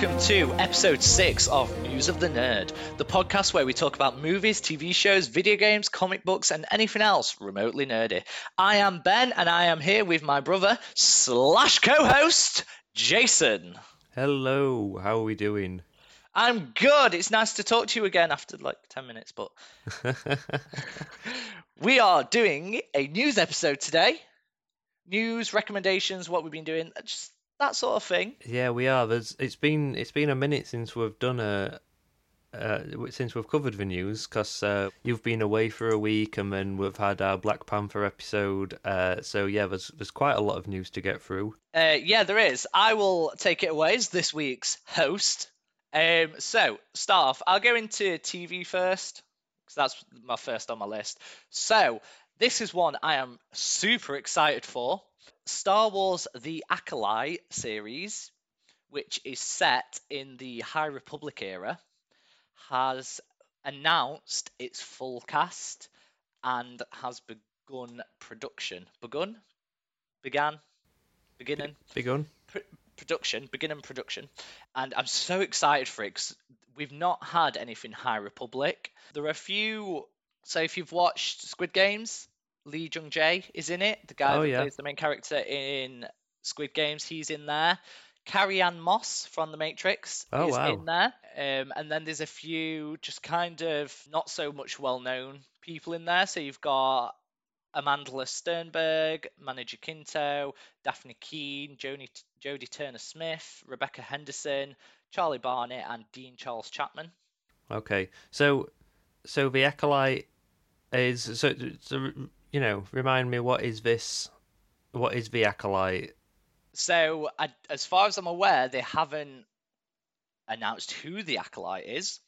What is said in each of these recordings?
welcome to episode 6 of News of the Nerd, the podcast where we talk about movies, TV shows, video games, comic books, and anything else remotely nerdy. I am Ben, and I am here with my brother slash co host, Jason. Hello, how are we doing? I'm good. It's nice to talk to you again after like 10 minutes, but we are doing a news episode today. News, recommendations, what we've been doing, just that sort of thing. yeah, we are. There's it's been it's been a minute since we've done a uh, since we've covered the news because uh, you've been away for a week and then we've had our Black Panther episode. Uh, so yeah, there's there's quite a lot of news to get through. Uh, yeah, there is. I will take it away as this week's host. Um, so, start off. I'll go into TV first because that's my first on my list. So, this is one I am super excited for. Star Wars The Acolyte series, which is set in the High Republic era, has announced its full cast and has begun production. Begun? Began? Beginning? Begun. pr- production, beginning production, and I'm so excited for it because we've not had anything High Republic. There are a few. So if you've watched Squid Games, Lee Jung Jae is in it. The guy Oh, that yeah. plays the main character in Squid Games, he's in there. Carrie-Anne Moss from The Matrix Oh, is wow. in there. Um, and then there's a few just kind of not so much well known people in there. So you've got Amandla Stenberg, Manny Jacinto, Dafne Keen, Joni, Jodie Turner Smith, Rebecca Henderson, Charlie Barnett, and Dean Charles Chapman. Okay, so so the acolyte is so so you know remind me what is this? What is the acolyte? So, I, as far as I'm aware, they haven't announced who the acolyte is.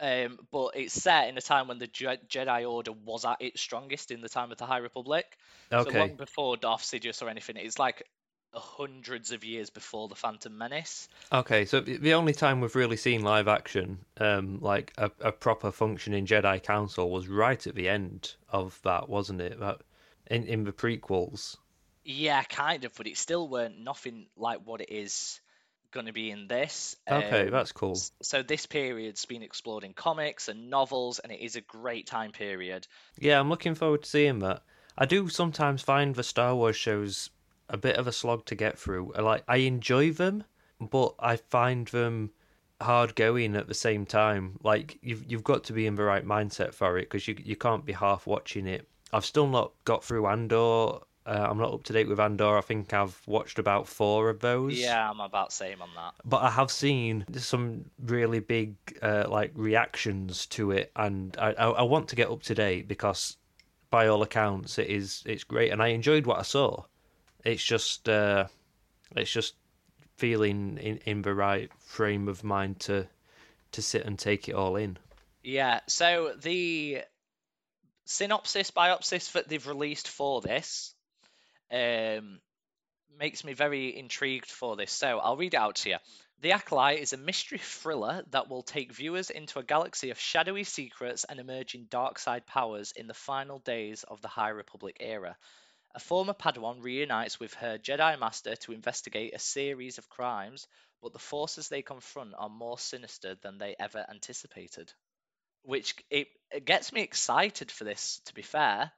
Um, but it's set in a time when the Je- Jedi Order was at its strongest in the time of the High Republic. So Okay, long before Darth Sidious or anything, it's like hundreds of years before the Phantom Menace. Okay, so the only time we've really seen live action, um, like a, a proper functioning Jedi Council, was right at the end of that, wasn't it? That in in the prequels. Yeah, kind of, but it still weren't nothing like what it is going to be in this. Okay, Um, that's cool. So this period's been explored in comics and novels, and it is a great time period. Yeah, I'm looking forward to seeing that. I do sometimes find the Star Wars shows a bit of a slog to get through. I Like I enjoy them, but I find them hard going at the same time. Like you've you've got to be in the right mindset for it because you you can't be half watching it. I've still not got through Andor. Uh, I'm not up to date with Andor. I think I've watched about four of those. Yeah, I'm about same on that. but I have seen some really big uh, like reactions to it, and I, I I want to get up to date because by all accounts it is it's great, and I enjoyed what I saw. It's just uh, it's just feeling in, in the right frame of mind to to sit and take it all in. Yeah, so the synopsis biopsis that they've released for this um, makes me very intrigued for this. So I'll read it out to you. The Acolyte is a mystery thriller that will take viewers into a galaxy of shadowy secrets and emerging dark side powers in the final days of the High Republic era. A former Padawan reunites with her Jedi Master to investigate a series of crimes, but the forces they confront are more sinister than they ever anticipated. Which it, it gets me excited for this to be fair.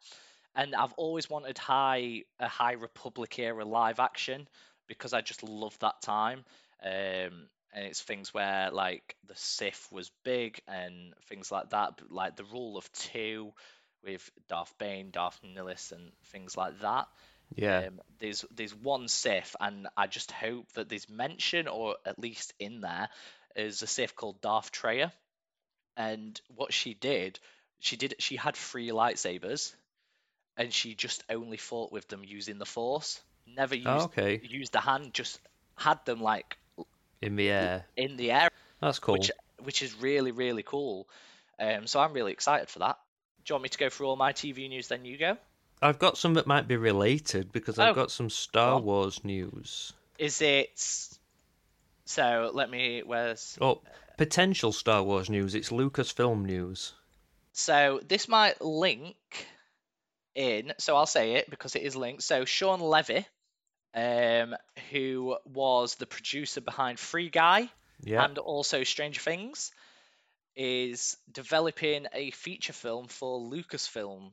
And i've always wanted high a high republic era live action because i just love that time. Um and it's things where like the sith was big and things like that like the rule of two with darth bane darth nihilus and things like that Yeah, um, there's there's one Sith, and I just hope that there's mention, or at least in there, is a Sith called Darth Traya, and what she did, she did she had three lightsabers, and she just only fought with them using the Force. Never used oh, okay, used the hand, just had them like in the air. in the air, That's cool. which which is really really cool. Um, so I'm really excited for that. Do you want me to go through all my TV news? Then you go. I've got some that might be related because I've Oh, got some Star. Wars news. Is it? So let me. Where's Oh, potential Star Wars news. It's Lucasfilm news. So this might link in. So I'll say it because it is linked. So Shawn Levy, um, who was the producer behind Free Guy Yeah. and also Stranger Things, is developing a feature film for Lucasfilm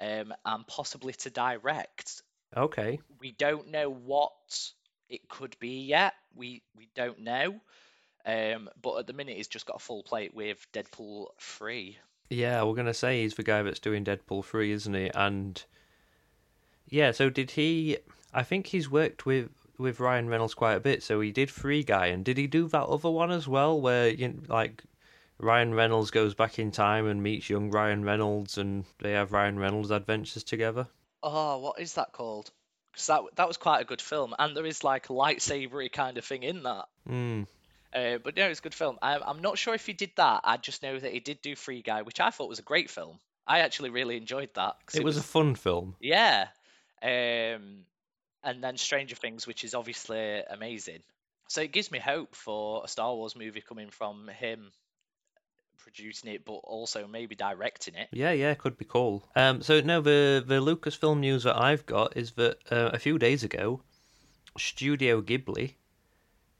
um, and possibly to direct. Okay. We don't know what it could be yet. We we don't know. Um, but at the minute, he's just got a full plate with Deadpool 3. Yeah, we're gonna say he's the guy that's doing Deadpool three, isn't he? And yeah, so did he? I think he's worked with with Ryan Reynolds quite a bit. So he did Free Guy, and did he do that other one as well, where you like Ryan Reynolds goes back in time and meets young Ryan Reynolds, and they have Ryan Reynolds adventures together? Oh, what is that called? Because that that was quite a good film, and there is like a lightsabery kind of thing in that. Hmm. Uh, but no, it's a good film. I, I'm not sure if he did that. I just know that he did do Free Guy, which I thought was a great film. I actually really enjoyed that. 'cause It was a fun film. yeah. Um, and then Stranger Things, which is obviously amazing. So it gives me hope for a Star Wars movie coming from him producing it, but also maybe directing it. Yeah, yeah, could be cool. Um, so no, the the Lucasfilm news that I've got is that uh, a few days ago, Studio Ghibli,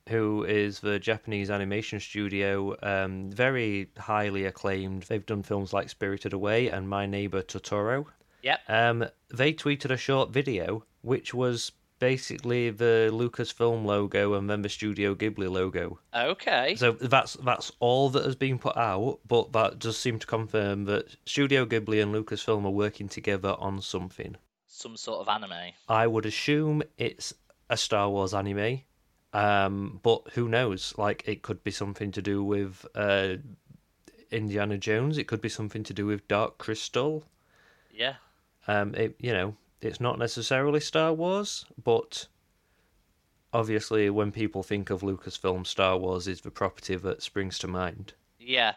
who is the Japanese animation studio, um, very highly acclaimed. They've done films like Spirited Away and My Neighbor Totoro. Yep. Um, they tweeted a short video which was basically the Lucasfilm logo and then the Studio Ghibli logo. Okay. So that's that's all that has been put out, but that does seem to confirm that Studio Ghibli and Lucasfilm are working together on something. Some sort of anime. I would assume it's a Star Wars anime, um, but who knows? Like it could be something to do with uh, Indiana Jones. It could be something to do with Dark Crystal. Yeah. Um, it you know it's not necessarily Star Wars, but obviously when people think of Lucasfilm, Star Wars is the property that springs to mind. Yeah.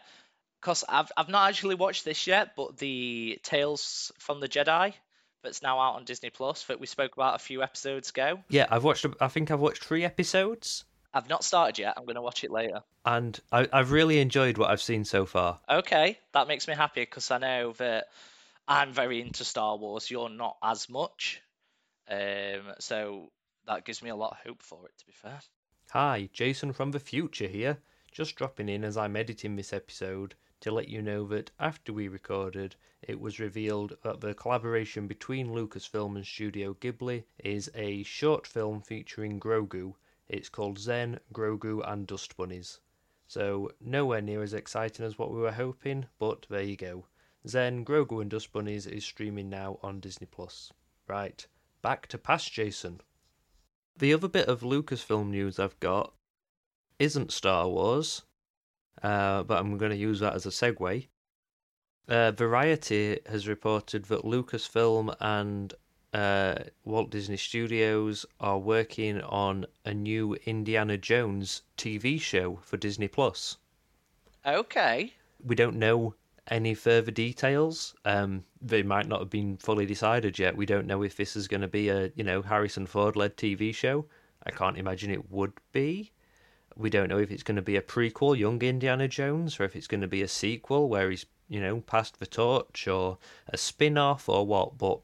Cause I've I've not actually watched this yet, but the Tales from the Jedi that's now out on Disney Plus that we spoke about a few episodes ago. Yeah, I've watched. I think I've watched three episodes, I've not started yet. I'm gonna watch it later. and I, I've really enjoyed what I've seen so far. Okay, that makes me happy because I know that I'm very into Star Wars. You're not as much, um, so that gives me a lot of hope for it. To be fair. Hi, Jason from the future here. Just dropping in as I'm editing this episode to let you know that after we recorded, it was revealed that the collaboration between Lucasfilm and Studio Ghibli is a short film featuring Grogu. It's called Zen, Grogu, and Dust Bunnies. So, nowhere near as exciting as what we were hoping, but there you go. Zen, Grogu, and Dust Bunnies is streaming now on Disney Plus. Right, back to past Jason. The other bit of Lucasfilm news I've got isn't Star Wars, uh, but I'm going to use that as a segue. Uh, Variety has reported that Lucasfilm and uh, Walt Disney Studios are working on a new Indiana Jones TV show for Disney Plus. Okay. We don't know any further details. Um, they might not have been fully decided yet. We don't know if this is going to be a you know Harrison Ford led TV show. I can't imagine it would be. We don't know if it's going to be a prequel, Young Indiana Jones, or if it's going to be a sequel where he's you know passed the torch, or a spin off, or what. But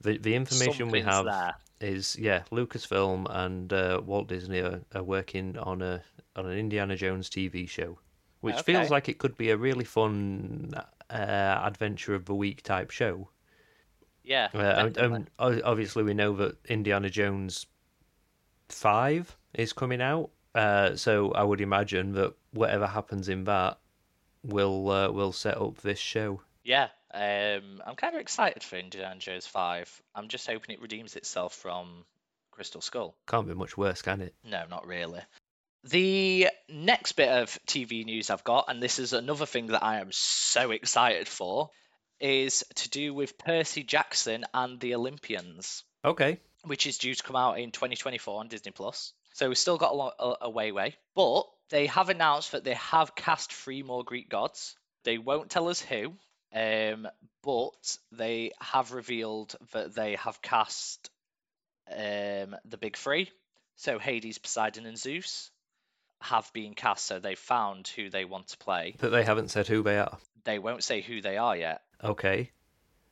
the the information we have there. is yeah, Lucasfilm and uh, Walt Disney are, are working on a on an Indiana Jones TV show, which feels like it could be a really fun uh, adventure of the week type show. Yeah. Uh, and- and obviously, we know that Indiana Jones five is coming out, uh, so I would imagine that whatever happens in that will uh, will set up this show. Yeah, um, I'm kind of excited for Indiana Jones 5. I'm just hoping it redeems itself from Crystal Skull. Can't be much worse, can it? No, not really. The next bit of TV news I've got, and this is another thing that I am so excited for, is to do with Percy Jackson and the Olympians, Okay. which is due to come out in 2024 on Disney Plus. So we've still got a, lo- a, a way way, but they have announced that they have cast three more Greek gods. They won't tell us who, um, but they have revealed that they have cast um, the big three. So Hades, Poseidon, and Zeus have been cast. So they've found who they want to play. But they haven't said who they are. They won't say who they are yet. Okay.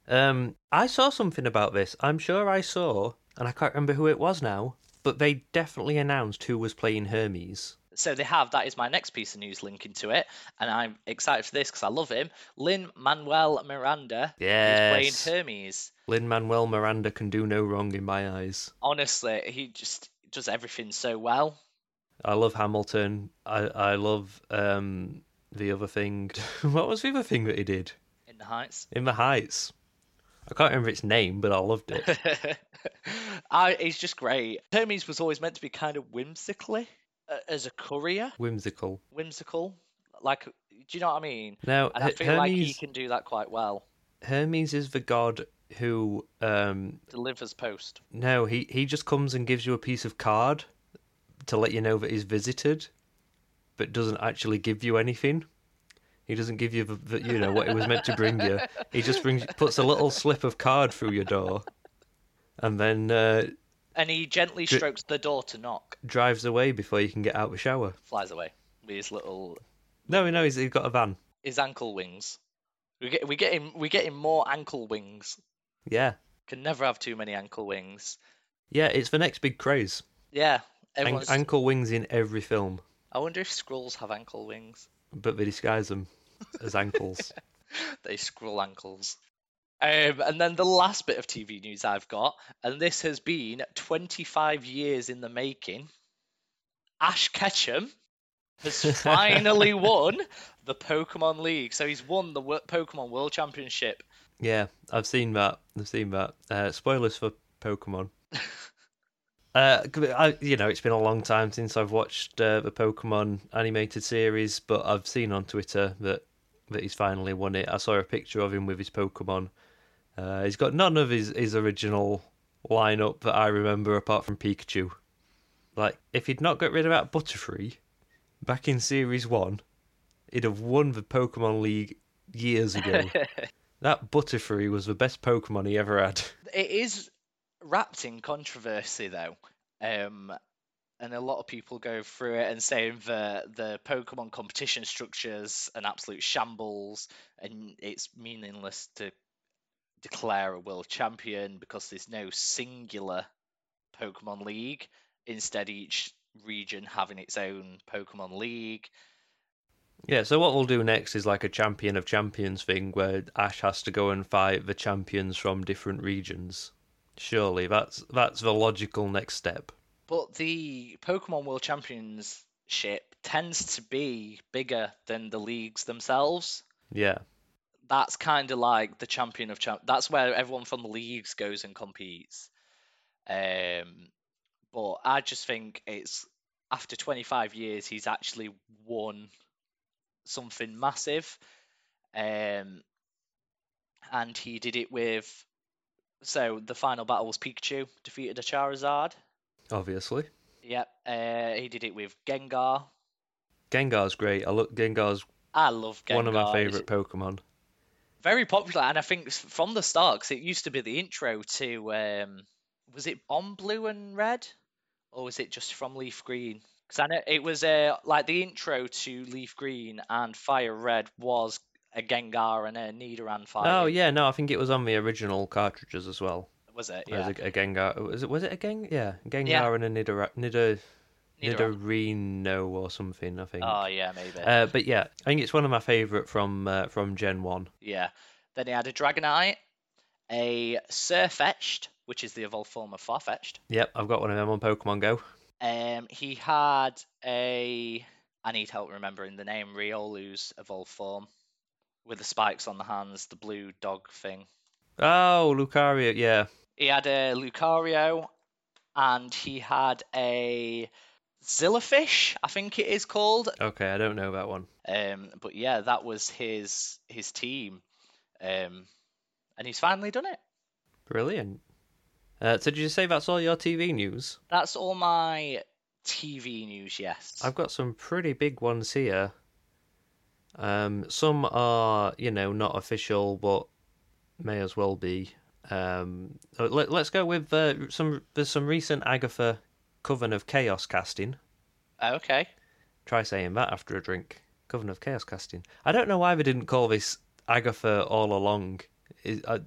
Um, I saw something about this. I'm sure I saw, and I can't remember who it was now. but they definitely announced who was playing Hermes. So they have. That is my next piece of news linking to it, and I'm excited for this because I love him. Lin Manuel Miranda Yes. is playing Hermes. Lin Manuel Miranda can do no wrong in my eyes. Honestly, he just does everything so well. I love Hamilton. I I love um the other thing. what was the other thing that he did In the Heights. in the Heights? I can't remember its name, but I loved it. I, he's just great. Hermes was always meant to be kind of whimsically uh, as a courier, Whimsical. whimsical. Like, do you know what I mean? Now And I feel like he Hermes can do that quite well. Hermes is the god who um Delivers post. no he he just comes and gives you a piece of card to let you know that he's visited, but doesn't actually give you anything. He doesn't give you the, the you know what he was meant to bring you. He just brings puts a little slip of card through your door, and then uh, And he gently Dri- strokes the door to knock, drives away before you can get out the shower. flies away with his little No, no, he's, he's got a van. his ankle wings. We get we get him we get him more ankle wings. Yeah, Can never have too many ankle wings. yeah, it's the next big craze. Yeah, An- everyone's. ankle wings in every film, I wonder if scrolls have ankle wings. but they disguise them as ankles. They scroll ankles. Um, and then the last bit of TV news I've got, and this has been 25 years in the making. Ash Ketchum has finally won the Pokemon League. So he's won the Wo- Pokemon World Championship. Yeah, I've seen that. I've seen that. Uh, spoilers for Pokemon. uh, I, you know, it's been a long time since I've watched uh, the Pokemon animated series, but I've seen on Twitter that that he's finally won it. I saw a picture of him with his Pokemon. Uh, he's got none of his, his original lineup that I remember apart from Pikachu. Like, if he'd not got rid of that Butterfree back in Series 1, he'd have won the Pokemon League years ago. That Butterfree was the best Pokemon he ever had. It is wrapped in controversy, though. Um, and a lot of people go through it and saying the the Pokemon competition structures an absolute shambles, and it's meaningless to declare a world champion because there's no singular Pokemon league. Instead, each region having its own Pokemon league. Yeah, so what we'll do next is like a champion of champions thing where Ash has to go and fight the champions from different regions. Surely that's that's the logical next step. But the Pokemon World Championship tends to be bigger than the leagues themselves. Yeah. That's kind of like the champion of champ. That's where everyone from the leagues goes and competes. Um, but I just think it's after 25 years, he's actually won something massive. Um, and he did it with. So the final battle was Pikachu defeated a Charizard. Obviously. Yep, uh, he did it with Gengar. Gengar's great. I look Gengar's I love Gengar. one of my favourite Pokemon. Very popular, and I think from the start, 'cause it used to be the intro to. Um, was it on Blue and Red, or was it just from Leaf Green? Because I know it was uh, like the intro to Leaf Green and Fire Red was a Gengar and a Nidoran fight. Oh yeah, no, I think it was on the original cartridges as well. was it? Yeah. a, a Gengar. Was it was it a Geng? Yeah, Gengar and a Nidora, Nida, Nidoran. Nidorino or something. I think. Oh yeah, maybe. Uh, but yeah, I think it's one of my favourite from uh, from Gen One. Yeah. Then he had a Dragonite, a Sirfetch'd, which is the evolved form of Farfetch'd. Yep, I've got one of them on Pokemon Go. Um, he had a. I need help remembering the name. Riolu's evolved form, with the spikes on the hands, the blue dog thing. Oh, Lucario, yeah. He had a Lucario, and he had a Zillafish, I think it is called. Okay, I don't know that one. Um, but yeah, that was his his team, um, and he's finally done it. Brilliant. Uh, so did you say that's all your TV news? That's all my TV news. Yes. I've got some pretty big ones here. Um, some are, you know, not official, but may as well be. Um, let, let's go with uh, some. There's some recent Agatha Coven of Chaos casting. Okay. Try saying that after a drink. Coven of Chaos casting. I don't know why they didn't call this Agatha all along. Is, uh,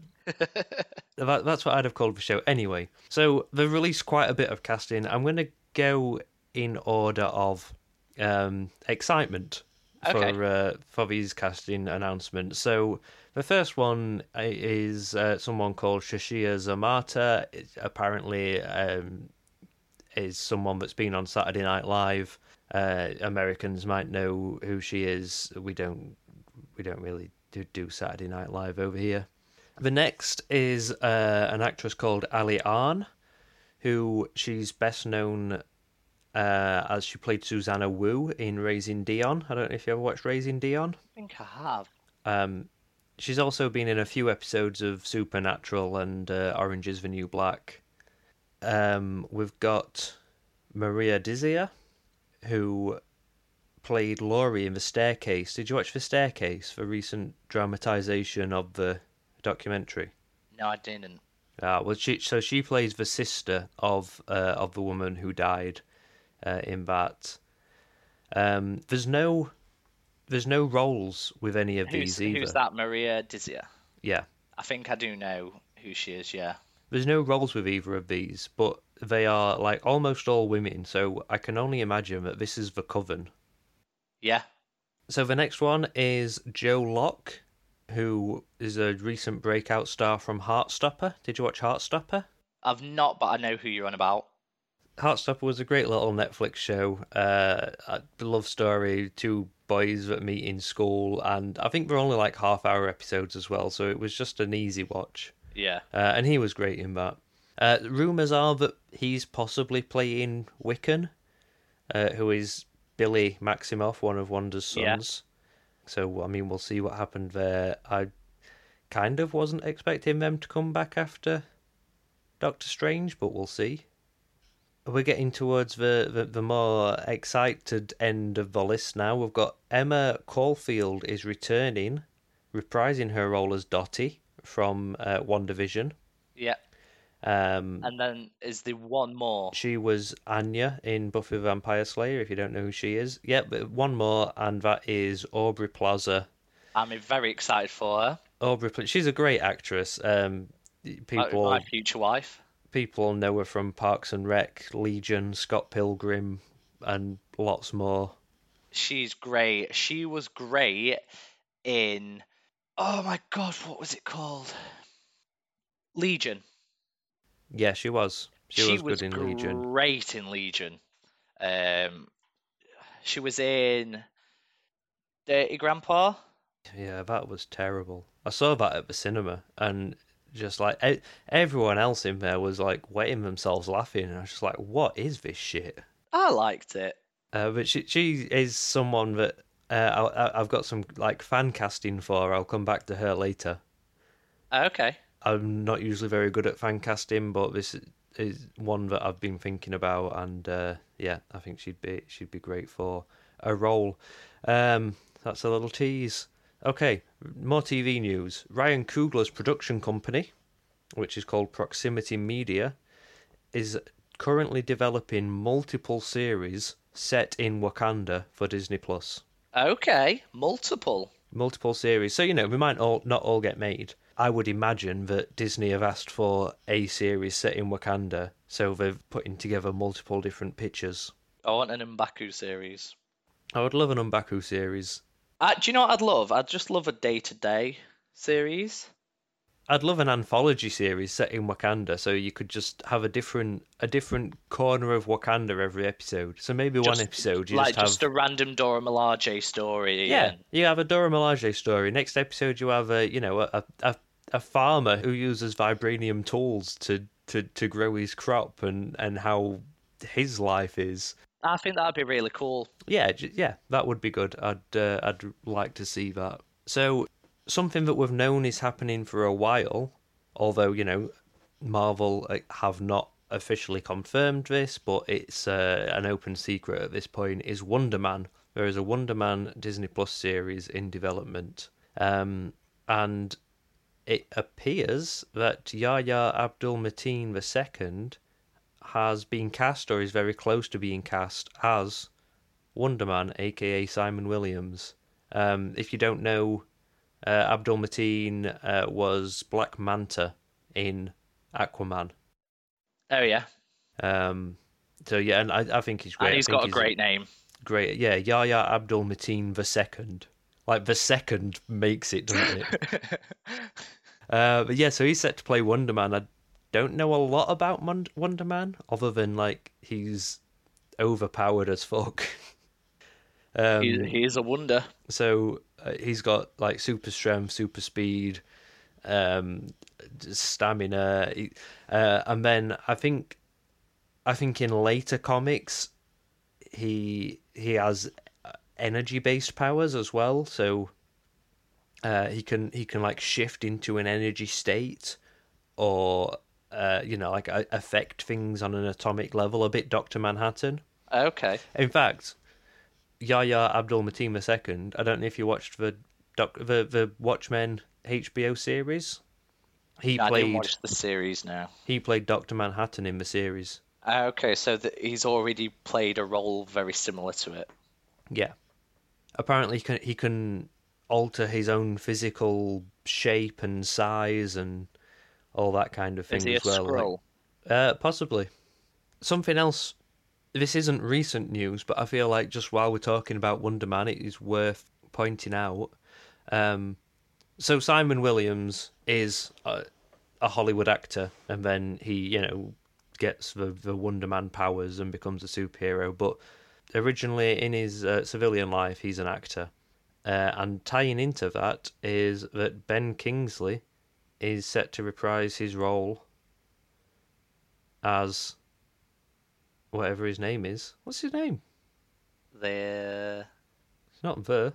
that, that's what I'd have called the show anyway. So they've released quite a bit of casting. I'm going to go in order of um, excitement Okay. for uh, for these casting announcements. So the first one is uh, someone called Sasheer Zamata. It apparently um, is someone that's been on Saturday Night Live. Uh, Americans might know who she is. We don't. We don't really do, do Saturday Night Live over here. The next is uh, an actress called Ali Ahn, who she's best known uh, as she played Susanna Wu in Raising Dion. I don't know if you ever watched Raising Dion. I think I have. Um, she's also been in a few episodes of Supernatural and uh, Orange is the New Black. Um, we've got Maria Dizzia, who played Laurie in The Staircase. Did you watch The Staircase, the recent dramatization of the documentary? No, I didn't. Uh, well, she so she plays the sister of uh, of the woman who died uh, in that. Um, there's no there's no roles with any of Who's, these either. who's that? Maria Dizzia. Yeah, I think I do know who she is. Yeah. there's no roles with either of these, but they are like almost all women. So I can only imagine that this is the coven. Yeah. So the next one is Joe Locke, who is a recent breakout star from Heartstopper. Did you watch Heartstopper? I've not, but I know who you're on about. Heartstopper was a great little Netflix show. Uh, a love story, two boys that meet in school, and I think they're only like half hour episodes as well, so it was just an easy watch. Yeah. Uh, and he was great in that. Uh, rumors are that he's possibly playing Wiccan, uh, who is Billy Maximoff, one of Wanda's Yeah. sons. So I mean, we'll see what happened there. I kind of wasn't expecting them to come back after Doctor Strange, but we'll see. We're getting towards the, the, the more excited end of the list now. We've got Emma Caulfield is returning, reprising her role as Dottie from uh, WandaVision. Yeah. Um, And then is there one more? she was Anya in Buffy the Vampire Slayer, if you don't know who she is. Yep, but one more, and that is Aubrey Plaza. I'm very excited for her. Aubrey, she's a great actress. Um, My- people my future wife. People know her from Parks and Rec, Legion, Scott Pilgrim, and lots more. She's great. She was great in. Oh my god, what was it called? Legion. Yeah, she was. She, was, good in Legion. great in Legion. Um, she was in Dirty Grandpa. Yeah, that was terrible. I saw that at the cinema, and just like e- everyone else in there was like wetting themselves laughing, and I was just like, "What is this shit?" I liked it. Uh, but she she is someone that uh, I, I- I've got some like fan casting for. I'll come back to her later. Okay. I'm not usually very good at fan casting, but this is one that I've been thinking about, and uh, yeah, I think she'd be she'd be great for a role. Um, that's a little tease. Okay, more TV news. Ryan Coogler's production company, which is called Proximity Media, is currently developing multiple series set in Wakanda for Disney Plus. Okay. Multiple. Multiple series, so you know we might all not all get made. I would imagine that Disney have asked for a series set in Wakanda, so they're putting together multiple different pictures. I want an Mbaku series. I would love an Mbaku series. Uh, do you know what I'd love? I'd just love a day to day series. I'd love an anthology series set in Wakanda, so you could just have a different a different corner of Wakanda every episode. So maybe one episode you like just have just a random Dora Milaje story. yeah, and- you have a Dora Milaje story. Next episode you have a you know a a, a farmer who uses vibranium tools to, to, to grow his crop and, and how his life is. I think that'd be really cool. Yeah, yeah, that would be good. I'd uh, I'd like to see that. So something that we've known is happening for a while, although you know Marvel uh, have not officially confirmed this, but it's uh, an open secret at this point. Is Wonder Man? There is a Wonder Man Disney Plus series in development, um, and it appears that Yahya Abdul Mateen II has been cast or is very close to being cast as Wonder Man, aka Simon Williams. Um, if you don't know Uh, Abdul Mateen uh, was Black Manta in Aquaman. Oh yeah, Um, so yeah, and I, I think he's great. and he's got a great name. great. Yeah, Yahya Abdul Mateen the second. Like the second makes it, doesn't it? uh, but yeah, so he's set to play Wonder Man. I don't know a lot about Mon- Wonder Man other than like he's overpowered as fuck. um, he, he is a wonder. so uh, he's got like super strength, super speed, um, stamina, uh, and then I think, I think in later comics, he he has energy based powers as well. So uh, he can he can like shift into an energy state, or uh, you know like a- affect things on an atomic level, a bit Doctor Manhattan. Okay, In fact, Yahya Abdul Mateen II. I don't know if you watched the doc, the the Watchmen HBO series. He I didn't played watch the series now. he played Doctor Manhattan in the series. Ah, Okay, so th he's already played a role very similar to it. Yeah. Apparently, he can he can alter his own physical shape and size and all that kind of thing Is he a as well. like- Uh, possibly. Something else. This isn't recent news, but I feel like just while we're talking about Wonder Man, it is worth pointing out. Um, so Simon Williams is a, a Hollywood actor, and then he, you know, gets the the Wonder Man powers and becomes a superhero. But originally, in his uh, civilian life, he's an actor, uh, and tying into that is that Ben Kingsley is set to reprise his role as whatever his name is. What's his name? The It's not the.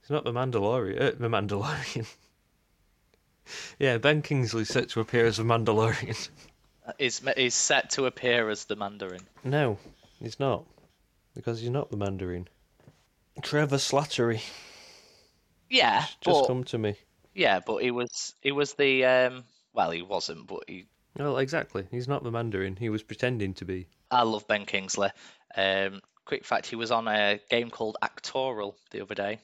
It's not the Mandalorian. Uh, the Mandalorian. yeah, Ben Kingsley's set to appear as the Mandalorian. is is set to appear as the Mandarin. no, he's not, because he's not the Mandarin. Trevor Slattery Yeah, just but come to me. Yeah, but he was he was the um. Well, he wasn't, but he. Well, exactly. He's not the Mandarin. He was pretending to be. I love Ben Kingsley. Um, quick fact: he was on a game called Actorle the other day.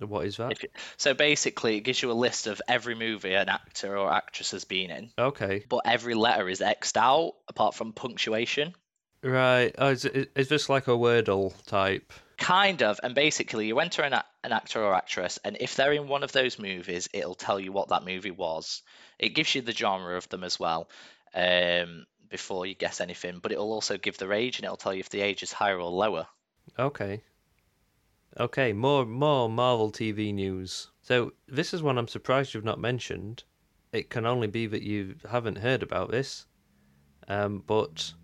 What is that? You, so basically, it gives you a list of every movie an actor or actress has been in, Okay. but every letter is xed out apart from punctuation. Right. Oh, is, it- is this like a Wordle type? Kind of, and basically, you enter an, an actor or actress, and if they're in one of those movies, it'll tell you what that movie was. It gives you the genre of them as well, um, before you guess anything. But it'll also give their age, and it'll tell you if the age is higher or lower. Okay. Okay, more more Marvel TV news. So this is one I'm surprised you've not mentioned. It can only be that you haven't heard about this. Um, but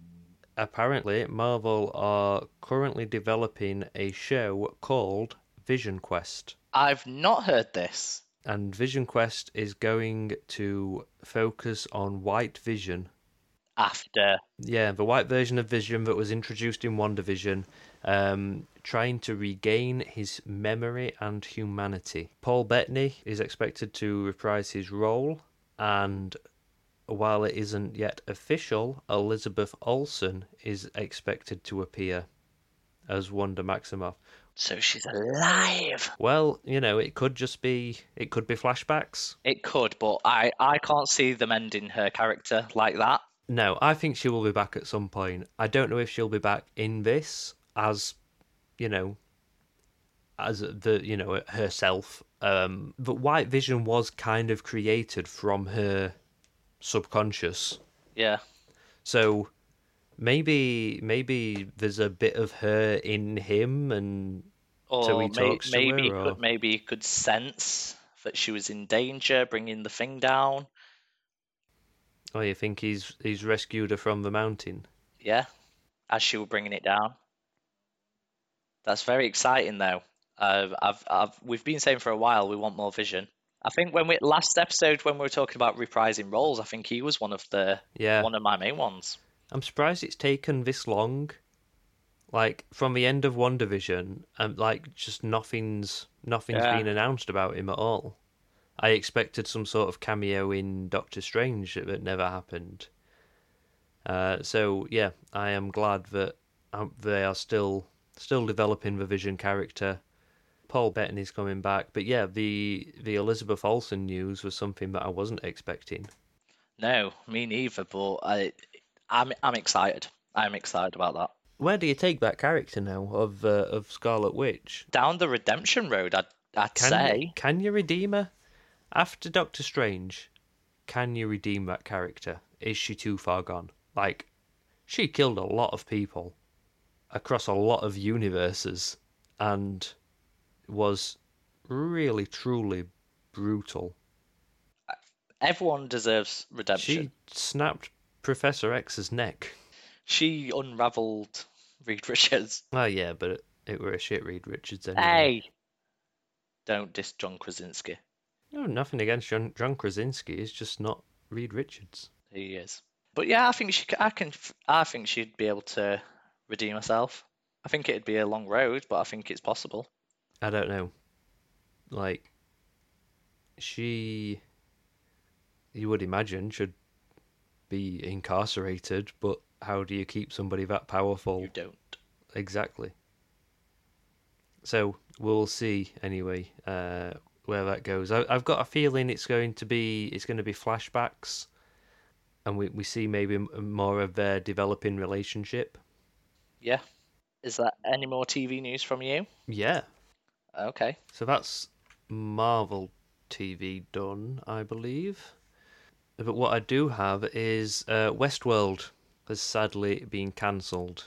apparently Marvel are currently developing a show called Vision Quest. I've not heard this. And Vision Quest is going to focus on White Vision After yeah, the white version of Vision that was introduced in WandaVision, um, trying to regain his memory and humanity. Paul Bettany is expected to reprise his role, and while it isn't yet official, Elizabeth Olsen is expected to appear as Wanda Maximoff. so she's alive. Well, you know, it could just be it could be flashbacks. It could, but I I can't see them ending her character like that. No, I think she will be back at some point. I don't know if she'll be back in this as, you know, as the you know herself. Um, but White Vision was kind of created from her subconscious, Yeah. so maybe maybe there's a bit of her in him, and Or So he may- talks to maybe her, he or- could maybe he could sense that she was in danger, bringing the thing down. oh, you think he's he's rescued her from the mountain? Yeah, as she was bringing it down. That's very exciting, though. Uh, I've, I've, we've been saying for a while we want more Vision. I think when we last episode when we were talking about reprising roles, I think he was one of the Yeah, one of my main ones. I'm surprised it's taken this long. Like from the end of WandaVision, and like just nothing's nothing's Yeah. been announced about him at all. I expected some sort of cameo in Doctor Strange, but never happened. Uh, so yeah, I am glad that um, they are still still developing the Vision character. Paul Bettany's coming back, but yeah, the the Elizabeth Olsen news was something that I wasn't expecting. No, me neither. But I, I'm I'm excited. I'm excited about that. Where do you take that character now of uh, of Scarlet Witch? Down the redemption road, I'd I'd Can say. you, can you redeem her after Doctor Strange? Can you redeem that character? Is she too far gone? Like, she killed a lot of people across a lot of universes and was really truly brutal. Everyone deserves redemption. She snapped Professor X's neck. She, unravelled Reed Richards. Oh yeah, but it, it were a shit Reed Richards anyway. Hey, don't diss John Krasinski. No, nothing against John, John Krasinski. It's just not Reed Richards. He is. But yeah, I think she. I can. I think she'd be able to redeem herself. I think it'd be a long road, but I think it's possible. I don't know. Like, she, you would imagine, should be incarcerated, but how do you keep somebody that powerful? You don't. Exactly. So we'll see anyway uh, where that goes. I, I've got a feeling it's going to be it's going to be flashbacks, and we we see maybe more of their developing relationship. Yeah. Is that any more TV news from you? Yeah. Okay. So that's Marvel TV done, I believe. But what I do have is uh, Westworld has sadly been cancelled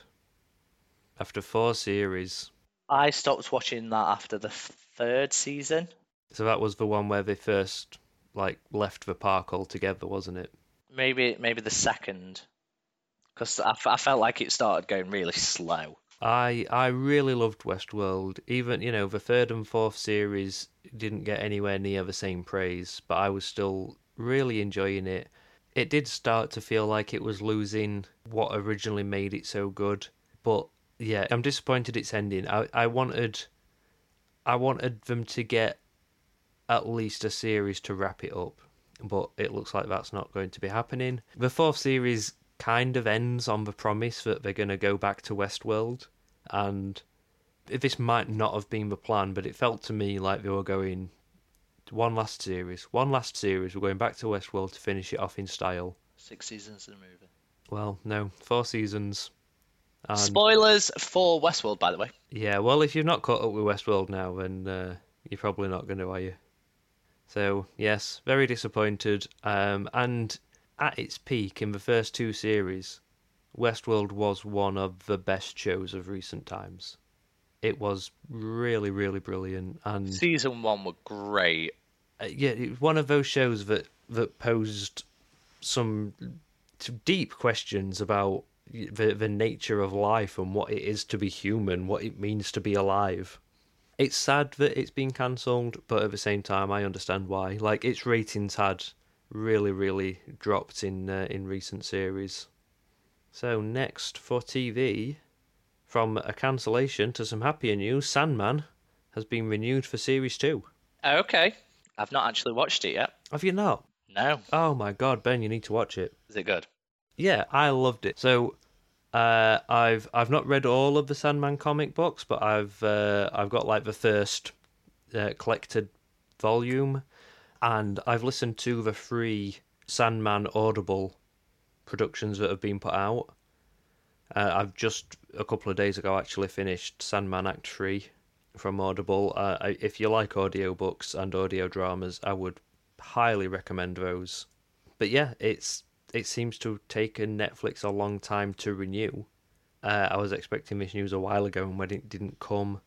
after four series. I stopped watching that after the third season. So that was the one where they first like left the park altogether, wasn't it? Maybe maybe the second, because I, f- I felt like it started going really slow. I I really loved Westworld. Even you know the third and fourth series didn't get anywhere near the same praise, but I was still really enjoying it. It did start to feel like it was losing what originally made it so good, but yeah, I'm disappointed it's ending. I I wanted I wanted them to get at least a series to wrap it up, but it looks like that's not going to be happening. The fourth series kind of ends on the promise that they're going to go back to Westworld, and this might not have been the plan, but it felt to me like they were going one last series, one last series. We're going back to Westworld to finish it off in style. Six seasons of the movie. Well, no, four seasons. And Spoilers for Westworld, by the way. yeah, well, if you've not caught up with Westworld now, then uh, you're probably not going to, are you? So yes, very disappointed. Um, and at its peak in the first two series, Westworld was one of the best shows of recent times. It was really, really brilliant, and Season one were great. uh, yeah, it was one of those shows that that posed some deep questions about the the nature of life and what it is to be human, what it means to be alive. It's sad that it's been cancelled, but at the same time, I understand why. Like its ratings had really, really dropped in uh, in recent series. So next for TV, from a cancellation to some happier news, Sandman has been renewed for series two. Okay. I've not actually watched it yet. Have you not? No. Oh my god, Ben, you need to watch it. Is it good? Yeah, I loved it. So, uh, I've I've not read all of the Sandman comic books, but I've uh, I've got like the first uh, collected volume, and I've listened to the free Sandman Audible productions that have been put out. Uh, I've just a couple of days ago actually finished Sandman Act Three from Audible. Uh, if you like audiobooks and audio dramas, I would highly recommend those. But yeah, it's it seems to have taken Netflix a long time to renew. Uh, I was expecting this news a while ago, and when it didn't come,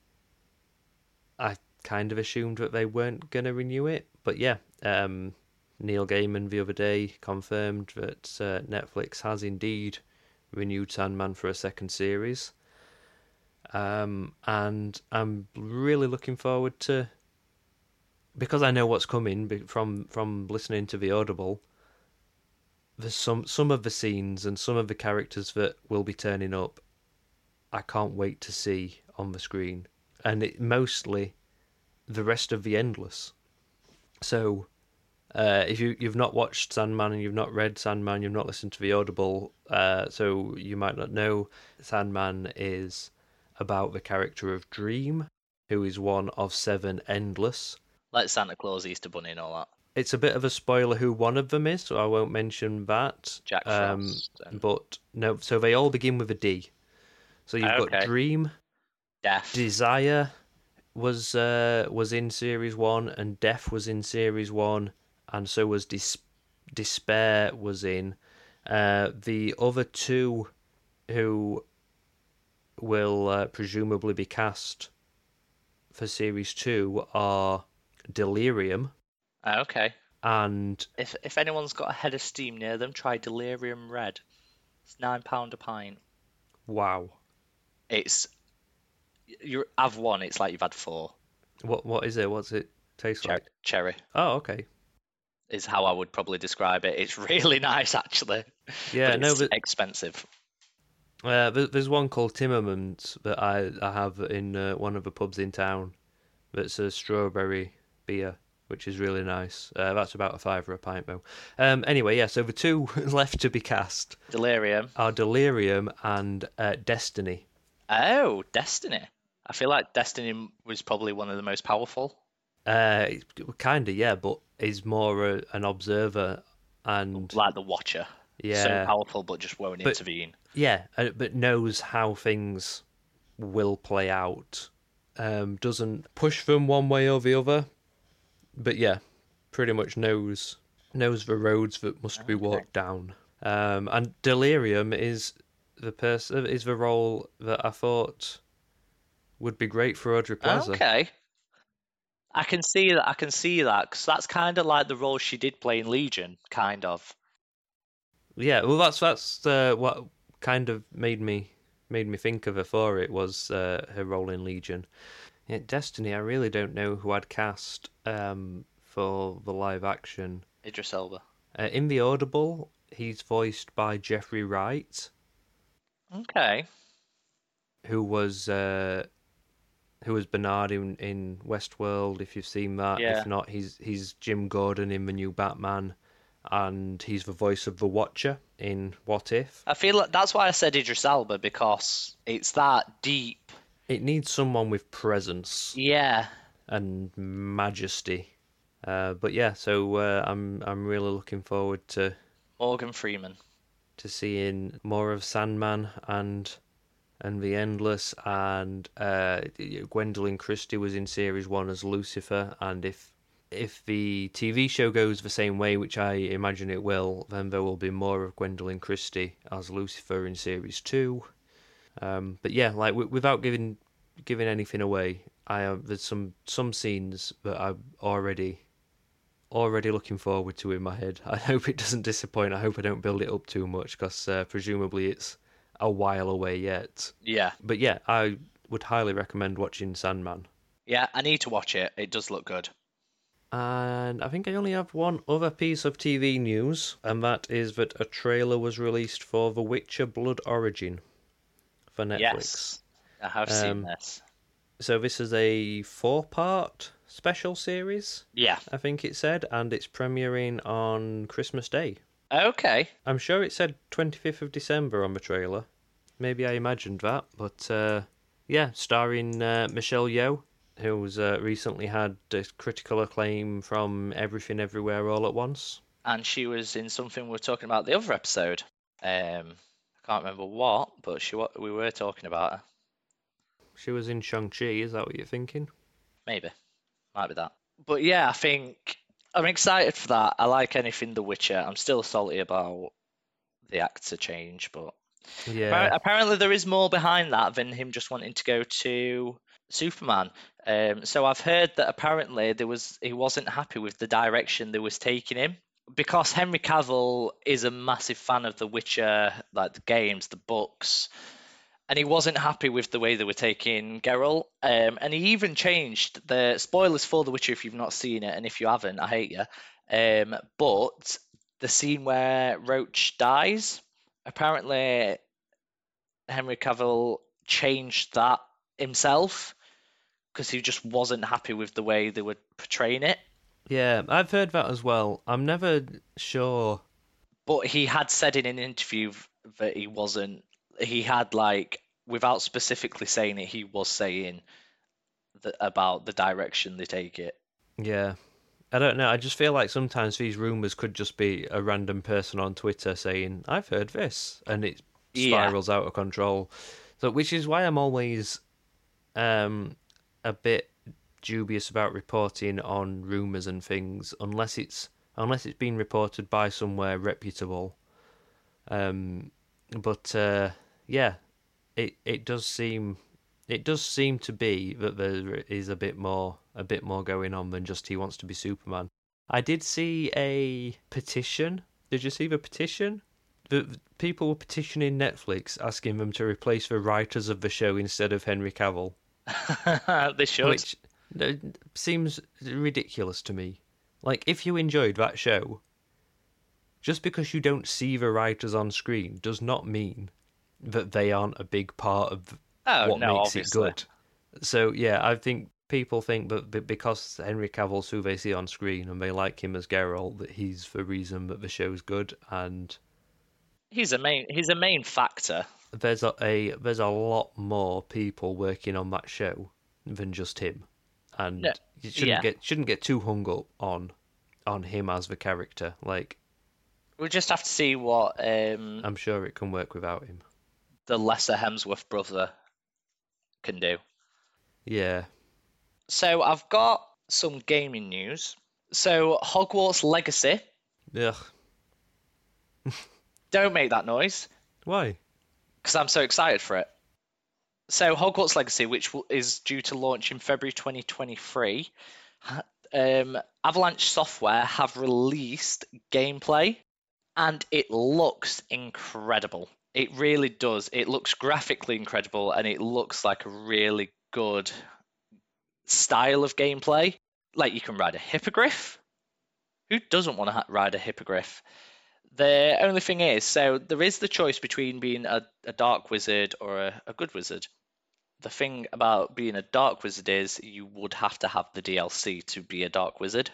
I kind of assumed that they weren't going to renew it. But yeah, um, Neil Gaiman the other day confirmed that uh, Netflix has indeed renewed Sandman for a second series. Um, and I'm really looking forward to because I know what's coming from from listening to the Audible. There's some some of the scenes and some of the characters that will be turning up. I can't wait to see on the screen, and it mostly the rest of the Endless. So, uh, if you you've not watched Sandman and you've not read Sandman, you've not listened to the Audible, uh, so you might not know Sandman is about the character of Dream, who is one of seven Endless. Like Santa Claus, Easter Bunny, and all that. It's a bit of a spoiler who one of them is, so I won't mention that. Jack Um, and But no, so they all begin with a D. So you've got Dream, Death. Desire was uh, was in series one, and Death was in series one, and so was Dis- Despair was in. Uh, the other two, who will uh, presumably be cast for series two, are Delirium Ah, okay. and If if anyone's got a head of steam near them, try Delirium Red. It's nine pound a pint. Wow. It's you have one. It's like you've had four. What what is it? What's it taste Cher- like? cherry Oh, okay. Is how I would probably describe it. It's really nice, actually. Yeah, no, but expensive. Uh, there's one called Timmermans that I, I have in uh, one of the pubs in town. That's a strawberry beer, which is really nice. Uh, that's about a fiver a pint though. Um, anyway, yeah. So the two left to be cast Delirium. are Delirium and uh, Destiny. Oh, Destiny. I feel like Destiny was probably one of the most powerful. Uh, kind of yeah, but is more a, an observer and Like the Watcher. Yeah, So powerful, but just won't But- intervene. yeah, uh, but knows how things will play out. Um, doesn't push them one way or the other, but yeah, pretty much knows knows the roads that must be walked down. Um, and Delirium is the person is the role that I thought would be great for Aubrey Plaza. Okay. I can see that. I can see that because that's kind of like the role she did play in Legion, kind of. Yeah, well, that's that's uh, what kind of made me made me think of her for it was uh, her role in Legion. Yeah, Destiny, I really don't know who I'd cast um, for the live action. Idris Elba. Uh, in the Audible, he's voiced by Jeffrey Wright, Okay. who was uh, who was Bernard in, in Westworld. If you've seen that, Yeah. if not, he's he's Jim Gordon in the new Batman, and he's the voice of the Watcher in What If. I feel like that's why I said Idris Elba because it's that deep. It needs someone with presence Yeah. and majesty. Uh, but yeah, so uh, I'm I'm really looking forward to Morgan Freeman. to seeing more of Sandman and and the Endless and uh, Gwendoline Christie was in series one as Lucifer, and if if the TV show goes the same way, which I imagine it will, then there will be more of Gwendoline Christie as Lucifer in series two. Um, but yeah, like w- without giving giving anything away, I there's some some scenes that I'm already already looking forward to in my head. I hope it doesn't disappoint. I hope I don't build it up too much because uh, presumably it's a while away yet. Yeah. But yeah, I would highly recommend watching Sandman. Yeah, I need to watch it. It does look good. And I think I only have one other piece of TV news, and that is that a trailer was released for The Witcher Blood Origin for Netflix. Yes. I have seen Um, this. So this is a four-part special series, Yeah. I think it said, and it's premiering on Christmas Day. Okay. I'm sure it said 25th of December on the trailer. Maybe I imagined that, but uh, yeah, starring uh, Michelle Yeoh, who's uh, recently had a critical acclaim from Everything Everywhere All at Once. And she was in something we were talking about the other episode. Um, I can't remember what, but she we were talking about her. She was in Shang-Chi, is that what you're thinking? Maybe. Might be that. But yeah, I think I'm excited for that. I like anything The Witcher. I'm still salty about the actor change, but Yeah. appar- apparently there is more behind that than him just wanting to go to Superman. Um, so I've heard that apparently there was he wasn't happy with the direction they was taking him because Henry Cavill is a massive fan of The Witcher, like the games, the books, and he wasn't happy with the way they were taking Geralt. Um, and he even changed the spoilers for The Witcher if you've not seen it, and if you haven't, I hate you. Um, but the scene where Roach dies, apparently Henry Cavill changed that himself because he just wasn't happy with the way they were portraying it. Yeah, I've heard that as well. I'm never sure. But he had said in an interview that he wasn't. He had like, without specifically saying it, he was saying about the direction they take it. Yeah. I don't know. I just feel like sometimes these rumors could just be a random person on Twitter saying, "I've heard this," and it Yeah. spirals out of control. So, which is why I'm always um a bit dubious about reporting on rumors and things unless it's unless it's been reported by somewhere reputable. Um, but uh, yeah, it it does seem it does seem to be that there is a bit more a bit more going on than just he wants to be Superman. I did see a petition. Did you see the petition? The people were petitioning Netflix asking them to replace the writers of the show instead of Henry Cavill, they should. which uh, seems ridiculous to me. Like if you enjoyed that show, just because you don't see the writers on screen does not mean that they aren't a big part of oh what no, makes obviously. it good. So yeah, I think people think that because Henry Cavill's who they see on screen and they like him as Geralt, that he's the reason that the show's good. And He's a main. He's a main factor. there's a, a there's a lot more people working on that show than just him. And No, you shouldn't yeah. get shouldn't get too hung up on on him as the character. Like we'll just have to see what um, I'm sure it can work without him. The lesser Hemsworth brother can do. Yeah. So I've got some gaming news. So Hogwarts Legacy. Ugh. Don't make that noise Why? because I'm so excited for it. So Hogwarts Legacy, which is due to launch in February 2023, um, Avalanche Software have released gameplay, and it looks incredible. It really does. It looks graphically incredible, and it looks like a really good style of gameplay. Like you can ride a hippogriff. Who doesn't want to ha- ride a hippogriff? The only thing is, so there is the choice between being a, a dark wizard or a, a good wizard. The thing about being a dark wizard is you would have to have the DLC to be a dark wizard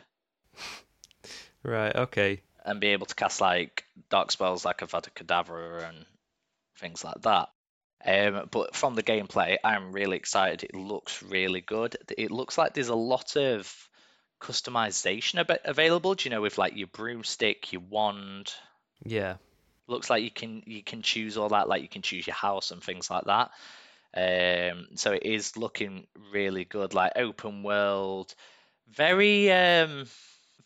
Right. Okay. and be able to cast like dark spells like Avada Kedavra and things like that. Um, but from the gameplay, I'm really excited. It looks really good. It looks like there's a lot of customization ab- available. Do you know, with like your broomstick, your wand, Yeah. looks like you can you can choose all that like you can choose your house and things like that um so it is looking really good like open world very um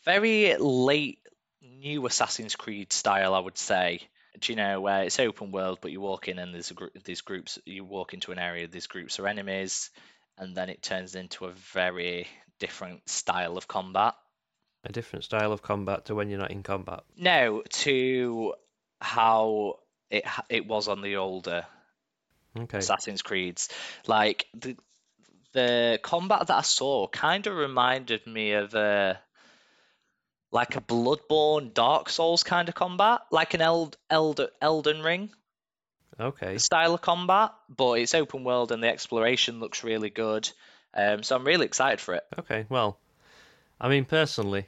very late new assassin's creed style i would say do you know where it's open world but you walk in and there's a group these groups you walk into an area these groups are enemies and then it turns into a very different style of combat A different style of combat to when you're not in combat. No, to how it it was on the older Okay. Assassin's Creeds. Like the the combat that I saw kind of reminded me of a like a Bloodborne, Dark Souls kind of combat, like an Eld, Eld, Elden Ring Okay. style of combat, but it's open world and the exploration looks really good. Um, so I'm really excited for it. Okay. Well, I mean, personally,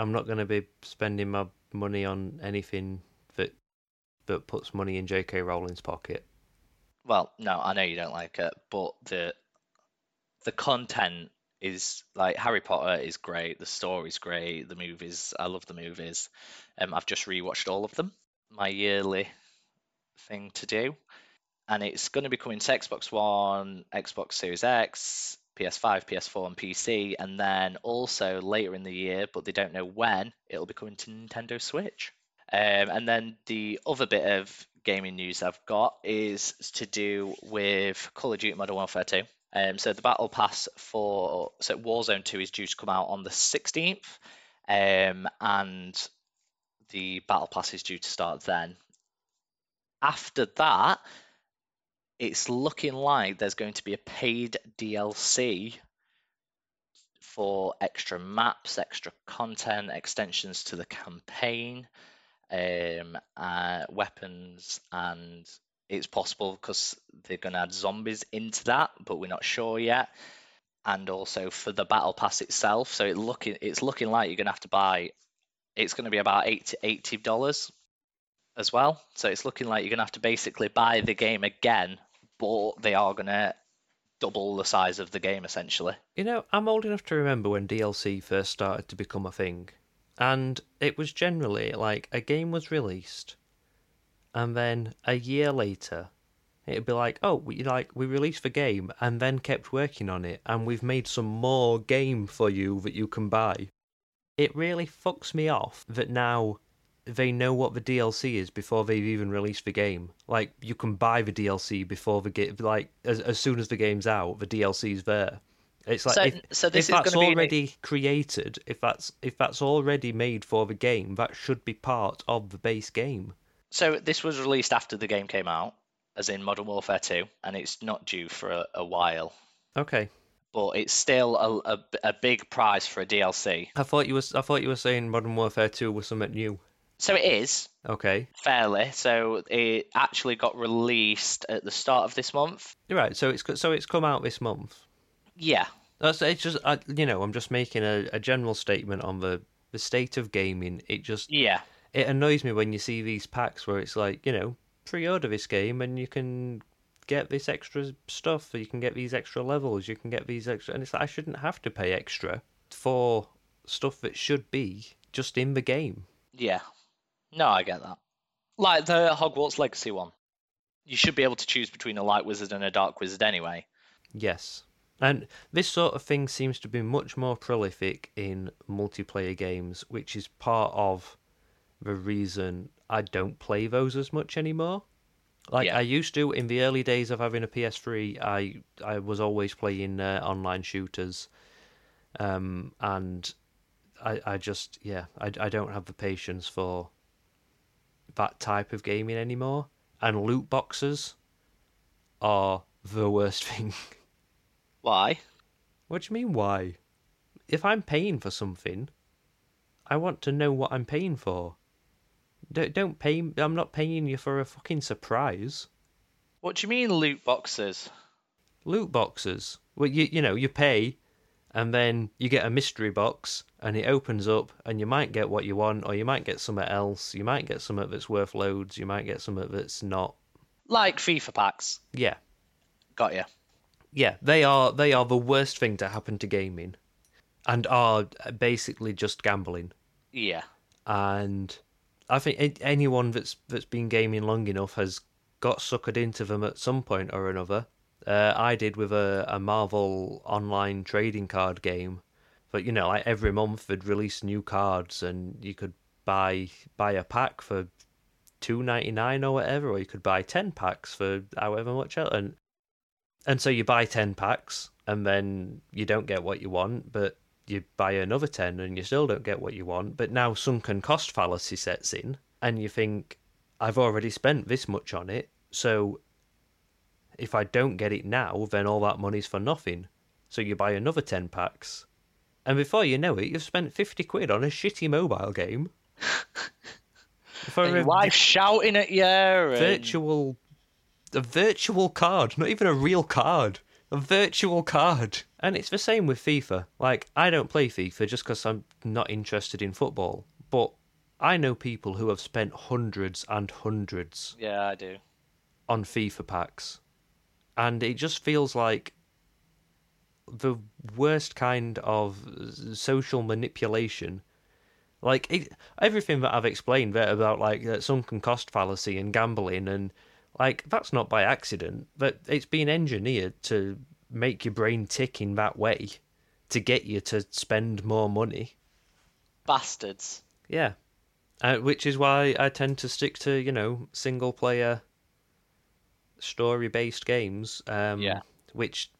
I'm not going to be spending my money on anything that that puts money in J.K. Rowling's pocket. Well, no, I know you don't like it, but the the content is like Harry Potter is great, the story's great, the movies, I love the movies. Um, I've just rewatched all of them, my yearly thing to do, and it's going to be coming to Xbox One, Xbox Series X, PS5, PS4, and PC, and then also later in the year, but they don't know when, it'll be coming to Nintendo Switch. Um, and then the other bit of gaming news I've got is to do with Call of Duty Modern Warfare 2. Um, so the battle pass for so Warzone 2 is due to come out on the 16th, um, and the battle pass is due to start then. After that, it's looking like there's going to be a paid DLC for extra maps, extra content, extensions to the campaign, um, uh, weapons, and it's possible because they're going to add zombies into that, but we're not sure yet. And also for the battle pass itself, so it looking it's looking like you're going to have to buy. It's going to be about eight eighty dollars as well. So it's looking like you're going to have to basically buy the game again, but they are going to double the size of the game essentially. You know, I'm old enough to remember when DLC first started to become a thing. And it was generally like a game was released, and then a year later, it'd be like, oh, we like we released the game and then kept working on it, and we've made some more game for you that you can buy. It really fucks me off that now they know what the DLC is before they've even released the game. Like you can buy the DLC before the game, like as as soon as the game's out, the DLC's there. It's like So- if, so this if is that's gonna be already created, if that's if that's already made for the game, that should be part of the base game. So this was released after the game came out, as in Modern Warfare 2, and it's not due for a, a while. Okay, But it's still a, a, a big prize for a DLC. I thought you was I thought you were saying Modern Warfare Two was something new. So it is Okay, fairly. So it actually got released at the start of this month. you're right. So it's so it's come out this month. Yeah, That's it's just I, you know I'm just making a, a general statement on the the state of gaming. It just yeah, it annoys me when you see these packs where it's like you know pre-order this game and you can get this extra stuff or you can get these extra levels you can get these extra and it's like i shouldn't have to pay extra for stuff that should be just in the game yeah. No, I get that. Like the Hogwarts Legacy one. You should be able to choose between a light wizard and a dark wizard anyway. yes and this sort of thing seems to be much more prolific in multiplayer games which is part of the reason i don't play those as much anymore Like Yeah. I used to in the early days of having a PS3, I I was always playing uh, online shooters, um, and I I just yeah I I don't have the patience for that type of gaming anymore. And loot boxes are the worst thing. Why? what do you mean why? If I'm paying for something, I want to know what I'm paying for. Don't don't pay. I'm not paying you for a fucking surprise. What do you mean loot boxes? loot boxes. Well, you you know you pay, and then you get a mystery box, and it opens up, and you might get what you want, or you might get something else. You might get something that's worth loads. You might get something that's not. Like FIFA packs. Yeah, Got you. yeah. They are they are the worst thing to happen to gaming, and are basically just gambling. Yeah. And I think anyone that's that's been gaming long enough has got suckered into them at some point or another. Uh, I did with a, a Marvel online trading card game, but you know, like every month they'd release new cards, and you could buy buy a pack for two ninety nine or whatever, or you could buy ten packs for however much else. And and so you buy ten packs, and then you don't get what you want, but you buy another 10 and you still don't get what you want, but now sunken cost fallacy sets in, and you think, I've already spent this much on it, so if I don't get it now, then all that money's for nothing. So you buy another 10 packs, and before you know it, you've spent 50 quid on a shitty mobile game. for And your wife shouting at you. And... virtual. A virtual card, not even a real card. A virtual card. And it's the same with FIFA. Like, I don't play FIFA just because I'm not interested in football. But I know people who have spent hundreds and hundreds Yeah, I do. on FIFA packs. And it just feels like the worst kind of social manipulation. Like it, everything that I've explained there about like uh, sunken cost fallacy and gambling and like that's not by accident. That it's been engineered to make your brain tick in that way to get you to spend more money. Bastards. Yeah. Uh, which is why I tend to stick to, you know, single player story based games. Um, Yeah. Which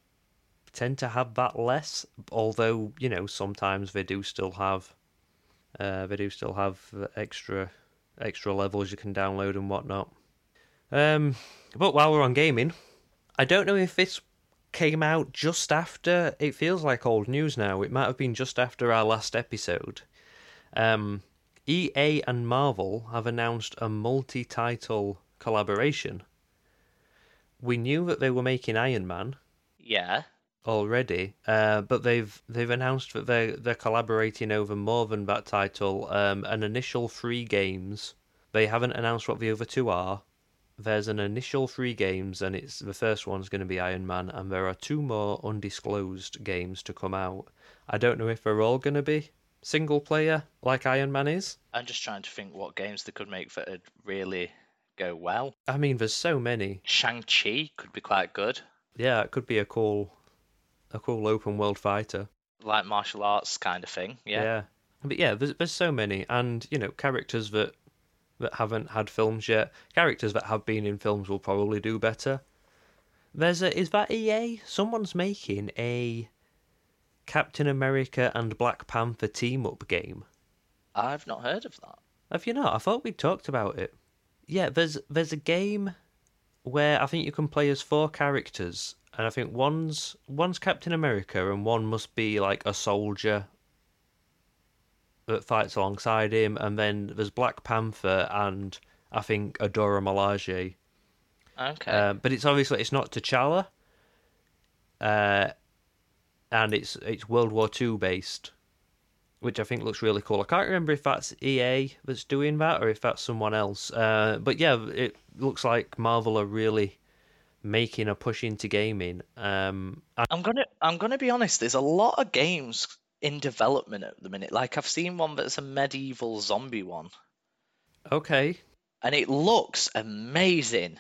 tend to have that less, although, you know, sometimes they do still have. Uh, they do still have extra extra levels you can download and whatnot. Um, but while we're on gaming, I don't know if this came out just after. It feels like old news now. It might have been just after our last episode. Um, EA and Marvel have announced a multi title collaboration. We knew that they were making Iron Man Yeah. already, uh, but they've they've announced that they're they're collaborating over more than that title. Um, an initial three games. They haven't announced what the other two are, there's an initial three games, and it's the first one's going to be Iron Man, and there are two more undisclosed games to come out. I don't know if they're all going to be single player like Iron Man is. I'm just trying to think what games they could make that would really go well. I mean, there's so many. Shang-Chi could be quite good. Yeah, it could be a cool, a cool open world fighter. Like martial arts kind of thing. Yeah. yeah. But yeah, there's there's so many, and you know, characters that that haven't had films yet. Characters that have been in films will probably do better. There's a is that EA? Someone's making a Captain America and Black Panther team up game. I've not heard of that. Have you not? I thought we talked about it. Yeah, there's there's a game where I think you can play as four characters, and I think one's one's Captain America and one must be like a soldier that fights alongside him, and then there's Black Panther and I think a Dora Milaje. Okay. Um, but it's obviously it's not T'Challa, uh, and it's it's World War Two based, which I think looks really cool. I can't remember if that's EA that's doing that or if that's someone else. Uh, but yeah, it looks like Marvel are really making a push into gaming. Um, and- I'm gonna I'm gonna be honest. There's a lot of games in development at the minute. Like I've seen one that's a medieval zombie one, okay, and it looks amazing.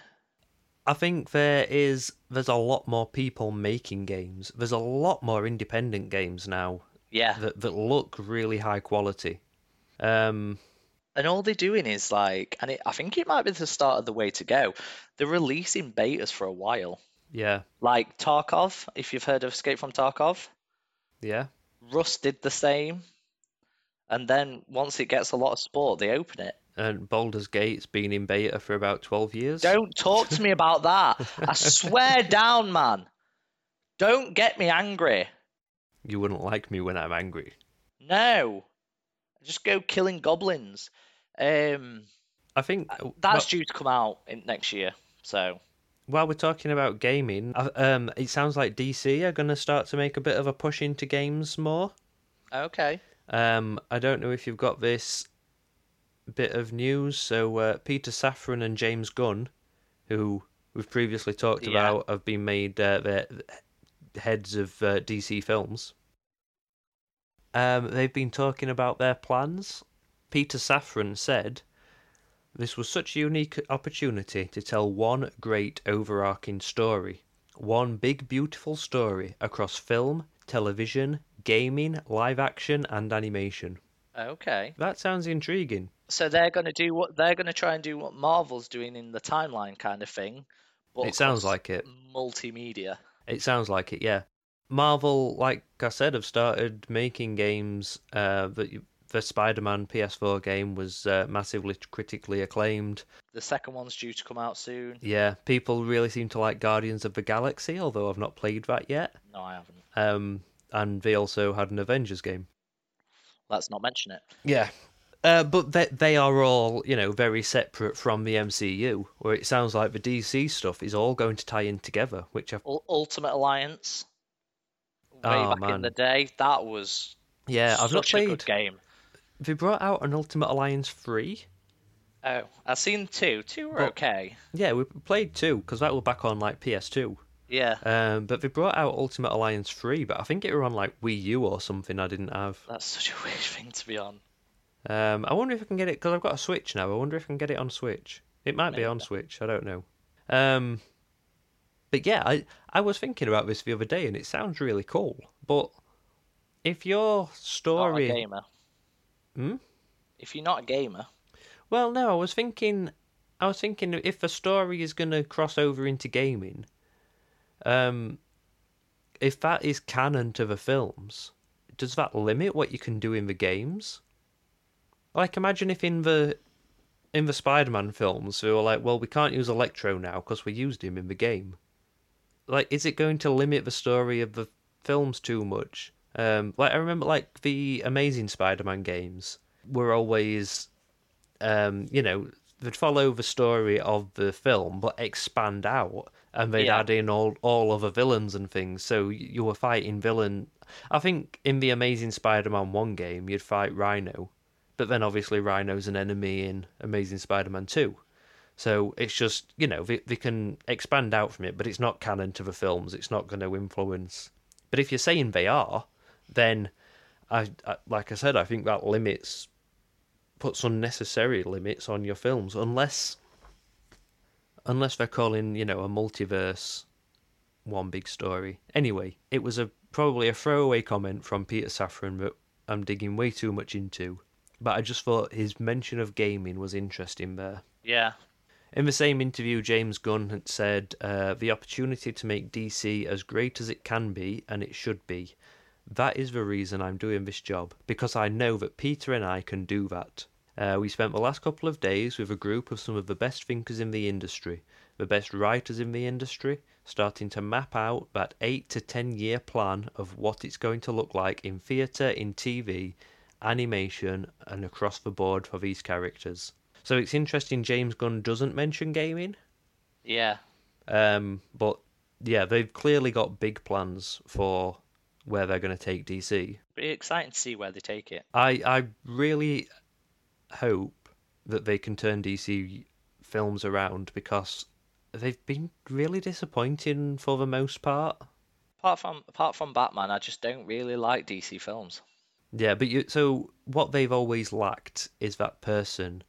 I think there is there's a lot more people making games. There's a lot more independent games now Yeah. that that look really high quality. Um, And all they're doing is like, and it, I think it might be the start of the way to go. They're releasing betas for a while. yeah, Like Tarkov, if you've heard of Escape from Tarkov, yeah. Rust did the same. And then once it gets a lot of support, they open it. And Baldur's Gate's been in beta for about twelve years. Don't talk to me about that. I swear down, man. Don't get me angry. You wouldn't like me when I'm angry. No. Just go killing goblins. Um, I think that's well, due to come out in next year. So while we're talking about gaming, uh, um, it sounds like DC are going to start to make a bit of a push into games more. okay. Um, I don't know if you've got this bit of news. So uh, Peter Safran and James Gunn, who we've previously talked Yeah. about, have been made uh, the heads of uh, DC films. Um, they've been talking about their plans. Peter Safran said, "This was such a unique opportunity to tell one great overarching story, one big beautiful story across film, television, gaming, live action, and animation." Okay. That sounds intriguing. So they're going to do what they're going to try and do what Marvel's doing in the timeline kind of thing. But It sounds like it. Multimedia. It sounds like it, yeah. Marvel, like I said, have started making games. Uh, that the Spider-Man PS4 game was uh, massively critically acclaimed. The second one's due to come out soon. Yeah, people really seem to like Guardians of the Galaxy, although I've not played that yet. No, I haven't. Um, and they also had an Avengers game. Let's not mention it. Yeah. Uh, but they, they are all, you know, very separate from the MCU, where it sounds like the DC stuff is all going to tie in together, which I Ul- Ultimate Alliance. Way Oh, back in the day, that was yeah, I've not such a good played. game. They brought out an Ultimate Alliance three. Oh, I've seen two. Two were But- okay. Yeah, we played two because that were back on like PS2. Yeah, Um, but they brought out Ultimate Alliance 3, but I think it were on like Wii U or something I didn't have. that's such a weird thing to be on. Um, I wonder if I can get it because I've got a Switch now. I wonder if I can get it on Switch. It might be Maybe. on Switch. I don't know. Um, but yeah, I I was thinking about this the other day, and it sounds really cool. But if your Not a story, gamer. Hmm? If you're not a gamer, well, no, I was thinking, I was thinking if a story is going to cross over into gaming, um, if that is canon to the films, does that limit what you can do in the games? Like, imagine if in the in the Spider-Man films they were like, well, we can't use Electro now because we used him in the game. Like, is it going to limit the story of the films too much? Um, like I remember, like the Amazing Spider-Man games were always, um, you know, they'd follow the story of the film but expand out, and they'd Yeah. add in all all other villains and things. So you were fighting villain. I think in the Amazing Spider-Man one game, you'd fight Rhino, but then obviously Rhino's an enemy in Amazing Spider-Man two. So it's just you know they they can expand out from it, but it's not canon to the films. It's not going to influence. But if you're saying they are, then I, I like I said, I think that limits puts unnecessary limits on your films unless unless they're calling you know a multiverse one big story. Anyway, it was a probably a throwaway comment from Peter Safran that I'm digging way too much into. But I just thought his mention of gaming was interesting there. Yeah. In the same interview, James Gunn had said, uh, The opportunity to make DC as great as it can be, and it should be. That is the reason I'm doing this job, because I know that Peter and I can do that. Uh, we spent the last couple of days with a group of some of the best thinkers in the industry, the best writers in the industry, starting to map out that 8 to 10 year plan of what it's going to look like in theatre, in TV, animation, and across the board for these characters. So it's interesting James Gunn doesn't mention gaming, Yeah. um, but yeah, they've clearly got big plans for where they're going to take DC. Pretty exciting to see where they take it. I I really hope that they can turn DC films around because they've been really disappointing for the most part. Apart from apart from Batman, I just don't really like DC films. Yeah, but you so what they've always lacked is that person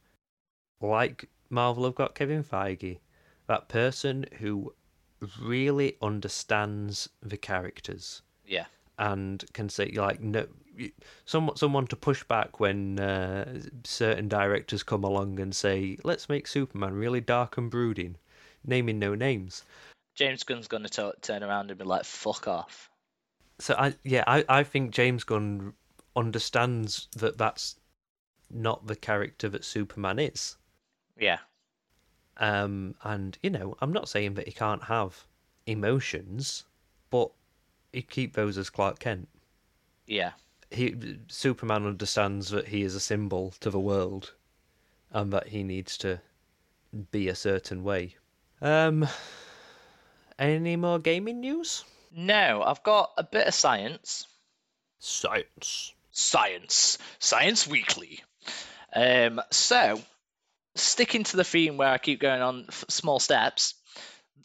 like Marvel have got Kevin Feige, that person who really understands the characters Yeah. And can say like no someone someone to push back when uh, certain directors come along and say let's make Superman really dark and brooding, naming no names. James Gunn's gonna t- turn around and be like, "Fuck off." So I yeah I I think James Gunn understands that that's not the character that Superman is. Yeah. Um, and you know, I'm not saying that he can't have emotions, but he keep those as Clark Kent. Yeah. He Superman understands that he is a symbol to the world, and that he needs to be a certain way. Um, any more gaming news? No, I've got a bit of science. Science. Science. Science Weekly. Um, so, sticking to the theme where I keep going on f- small steps,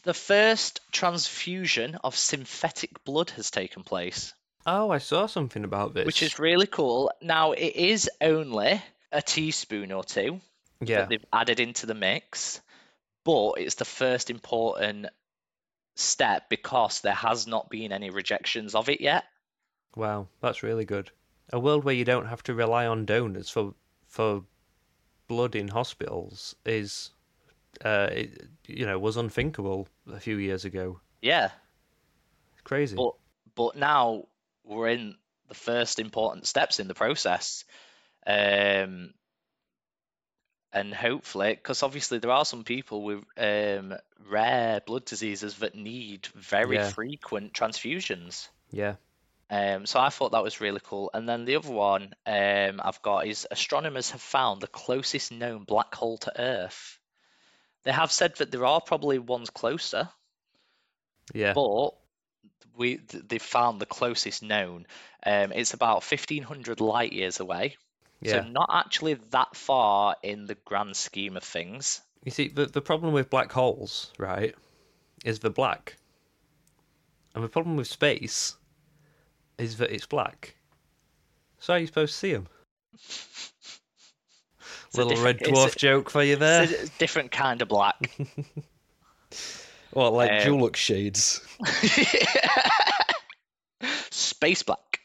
the first transfusion of synthetic blood has taken place, Oh, I saw something about this. which is really cool. Now, it is only a teaspoon or two yeah, that they've added into the mix, but it's the first important step because there has not been any rejections of it yet. wow, that's really good. A world where you don't have to rely on donors for for blood in hospitals is, uh, it, you know, was unthinkable a few years ago. Yeah, Crazy. but but now we're in the first important steps in the process um and hopefully because obviously there are some people with um rare blood diseases that need very Yeah. frequent transfusions yeah. um so i thought that was really cool and then the other one um i've got is astronomers have found the closest known black hole to earth they have said that there are probably ones closer Yeah. but we th- they found the closest known. Um, it's about fifteen hundred light years away, yeah. so not actually that far in the grand scheme of things. You see, the the problem with black holes, right, is they're black, and the problem with space is that it's black. So how are you supposed to see them? It's a Little red dwarf a- joke for you there. It's a different kind of black. What, like um, Dulux shades? Space black,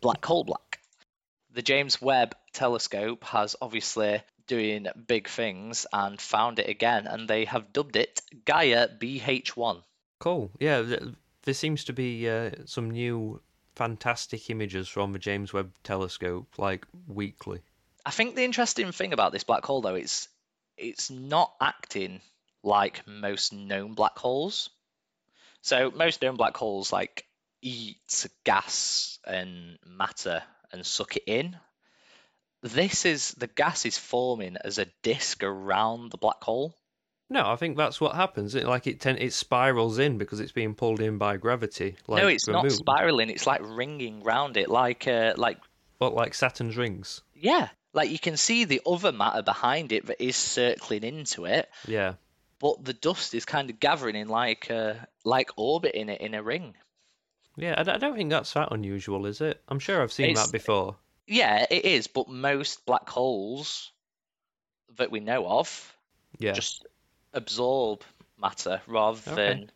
black hole black. The James Webb Telescope has obviously doing big things and found it again, and they have dubbed it Gaia BH1. Cool. Yeah, th- there seems to be uh, some new fantastic images from the James Webb Telescope, like weekly. I think the interesting thing about this black hole, though, it's it's not acting like most known black holes. So most known black holes like eat gas and matter and suck it in. This is the gas is forming as a disk around the black hole. No, I think that's what happens. It like it ten- it spirals in because it's being pulled in by gravity. Like no, it's not spiraling. It's like ringing round it, like uh, like What, like Saturn's rings? yeah, Like you can see the other matter behind it that is circling into it, Yeah. but the dust is kind of gathering in like a like orbiting it in a ring. Yeah, I don't think that's that unusual, is it? I'm sure I've seen It's- that before. Yeah, it is, but most black holes that we know of Yeah. just absorb matter rather Okay. than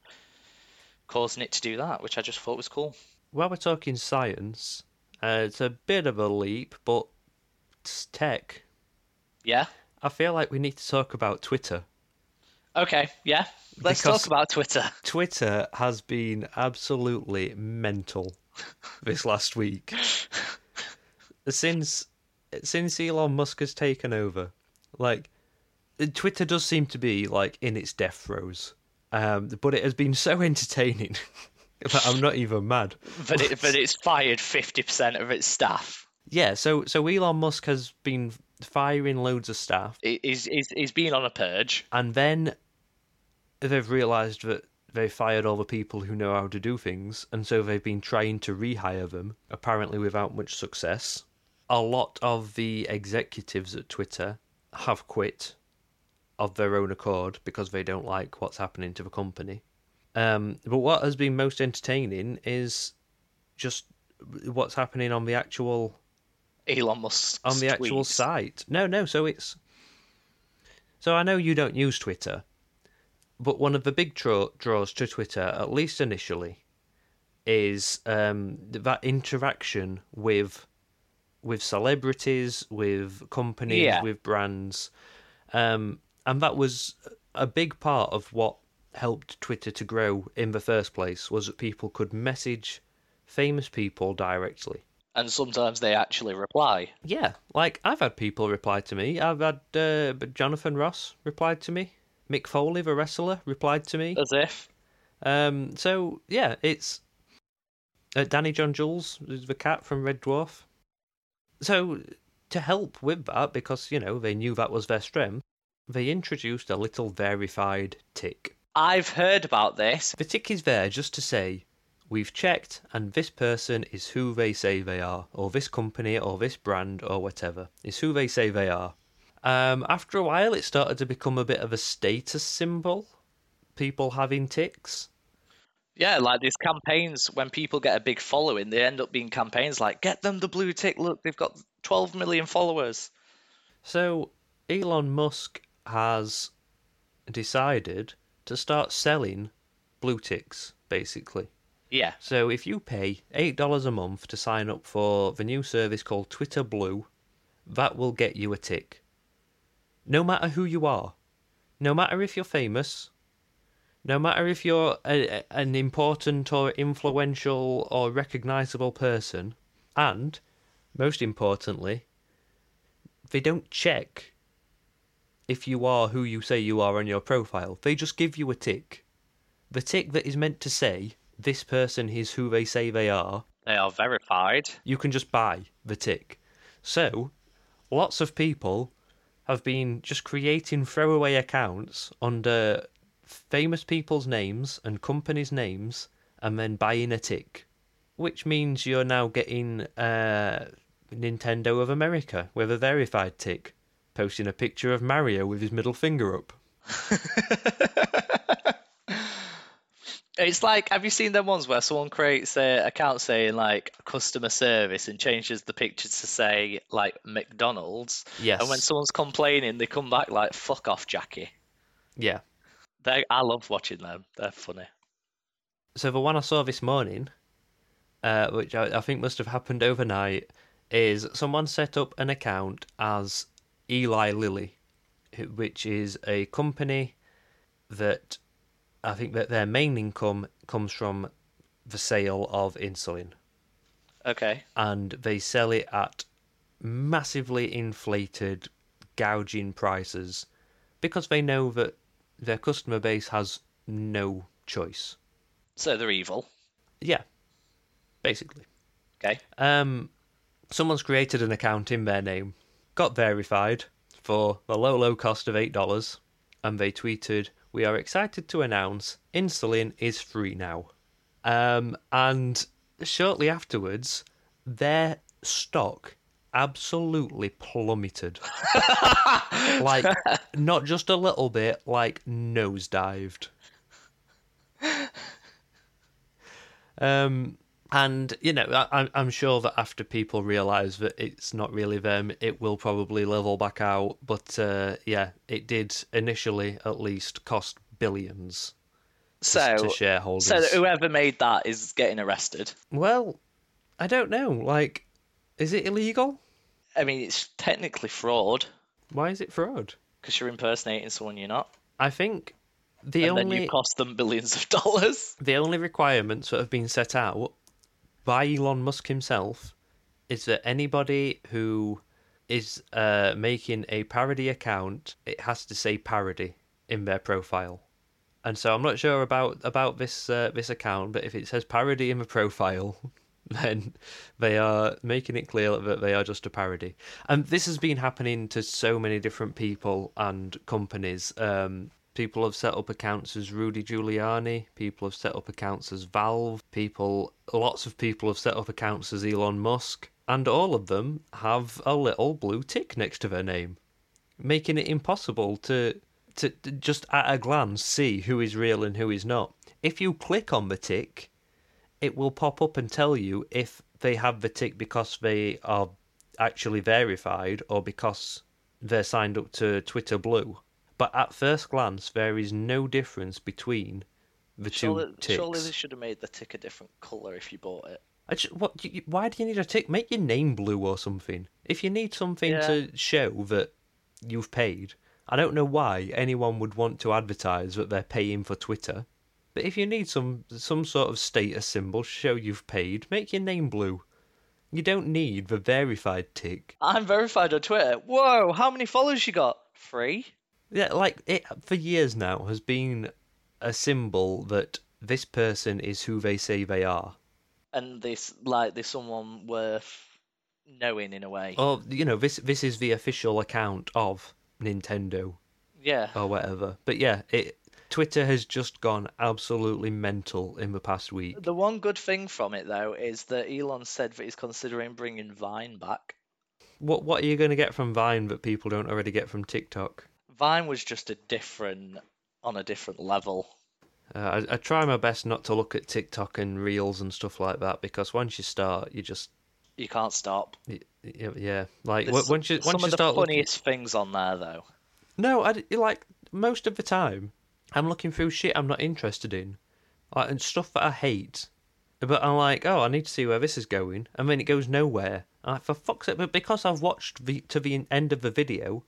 causing it to do that, which I just thought was cool. While we're talking science, uh, it's a bit of a leap, but tech. Yeah. I feel like we need to talk about Twitter. Okay. Yeah. Let's Because- talk about Twitter. Twitter has been absolutely mental this last week. Since since Elon Musk has taken over, like Twitter does seem to be like in its death throes. Um, but it has been so entertaining that I'm not even mad. But it, but it's fired fifty percent of its staff. Yeah, so so Elon Musk has been firing loads of staff, He- He's he's he's been on a purge. and then they've realised that they fired all the people who know how to do things, and so they've been trying to rehire them, apparently without much success. A lot of the executives at Twitter have quit of their own accord because they don't like what's happening to the company. Um, but what has been most entertaining is just what's happening on the actual Elon Musk on the actual site. No, no. So it's so I know you don't use Twitter, but one of the big draw, draws to Twitter, at least initially, is um, that interaction with with celebrities, with companies, Yeah. with brands, um, and that was a big part of what helped Twitter to grow in the first place. Was that people could message famous people directly. And sometimes they actually reply. Yeah, like I've had people reply to me. I've had uh, Jonathan Ross replied to me. Mick Foley, the wrestler, replied to me. As if. Um, so yeah, it's uh, Danny John Jules, the cat from Red Dwarf. So to help with that, because you know they knew that was their strength, they introduced a little verified tick. I've heard about this. The tick is there just to say we've checked and this person is who they say they are, or this company or this brand or whatever is who they say they are. Um, after a while, it started to become a bit of a status symbol. People having ticks. Yeah, like these campaigns when people get a big following, they end up being campaigns like get them the blue tick. Look, they've got 12 million followers. So Elon Musk has decided to start selling blue ticks, basically. Yeah. So if you pay eight dollars a month to sign up for the new service called Twitter Blue, that will get you a tick. No matter who you are, no matter if you're famous, no matter if you're a, an important or influential or recognizable person, and most importantly, they don't check if you are who you say you are on your profile. They just give you a tick. The tick that is meant to say this person is who they say they are, They are verified. you can just buy the tick. So, lots of people have been just creating throwaway accounts under famous people's names and companies' names and then buying a tick. Which means you're now getting uh, Nintendo of America with a verified tick, posting a picture of Mario with his middle finger up. It's like, have you seen them ones where someone creates their account saying like customer service and changes the picture to say like McDonald's? Yes. And when someone's complaining, they come back like, fuck off, Jackie. Yeah. They, I love watching them. They're funny. So the one I saw this morning, uh, which I, I think must have happened overnight, is someone set up an account as Eli Lilly, which is a company that I think that their main income comes from the sale of insulin, Okay. and they sell it at massively inflated, gouging prices because they know that their customer base has no choice. So they're evil. Yeah, basically. Okay. Um, someone's created an account in their name, got verified for the low, low cost of eight dollars, and they tweeted, "We are excited to announce insulin is free now." Um, and shortly afterwards, their stock absolutely plummeted. like, not just a little bit, like nosedived. Um, and you know, I, I'm sure that after people realise that it's not really them, it will probably level back out. But uh, yeah, it did initially, at least, cost billions so to shareholders. so whoever made that is getting arrested. Well, I don't know. Like, is it illegal? I mean, it's technically fraud Why is it fraud? because you're impersonating someone you're not, I think the only and then you cost them billions of dollars. the only requirements that have been set out by Elon Musk himself is that anybody who is uh, making a parody account, it has to say parody in their profile. And so I'm not sure about about this uh, this account, but if it says parody in the profile, then they are making it clear that they are just a parody. And this has been happening to so many different people and companies. Um, people have set up accounts as Rudy Giuliani. People have set up accounts as Valve. People, lots of people have set up accounts as Elon Musk, and all of them have a little blue tick next to their name, making it impossible to to, to just at a glance see who is real and who is not. If you click on the tick, it will pop up and tell you if they have the tick because they are actually verified or because they're signed up to Twitter Blue. But at first glance, there is no difference between the Surely, two ticks. surely they should have made the tick a different color if you bought it. I just, what? You, you- why do you need a tick? Make your name blue or something. If you need something Yeah. to show that you've paid, I don't know why anyone would want to advertise that they're paying for Twitter. But if you need some some sort of status symbol to show you've paid, make your name blue. You don't need the verified tick. I'm verified on Twitter. Whoa, how many followers you got? Three. Yeah, like it for years now has been a symbol that this person is who they say they are. And this, like, there's someone worth knowing in a way. Or you know, this this is the official account of Nintendo Yeah. or whatever. But yeah, it Twitter has just gone absolutely mental in the past week. The one good thing from it though is that Elon said that he's considering bringing Vine back. What what are you going to get from Vine that people don't already get from TikTok? Vine was just a different, on a different level. Uh, I, I try my best not to look at TikTok and Reels and stuff like that because once you start, you just You can't stop. y- yeah, like There's once you some once you of the start looking. funniest things on there though. No, I like most of the time, I'm looking through shit I'm not interested in, like and stuff that I hate. But I'm like, oh, I need to see where this is going, and then it goes nowhere. I'm like, for fuck's sake! But because I've watched the, to the end of the video,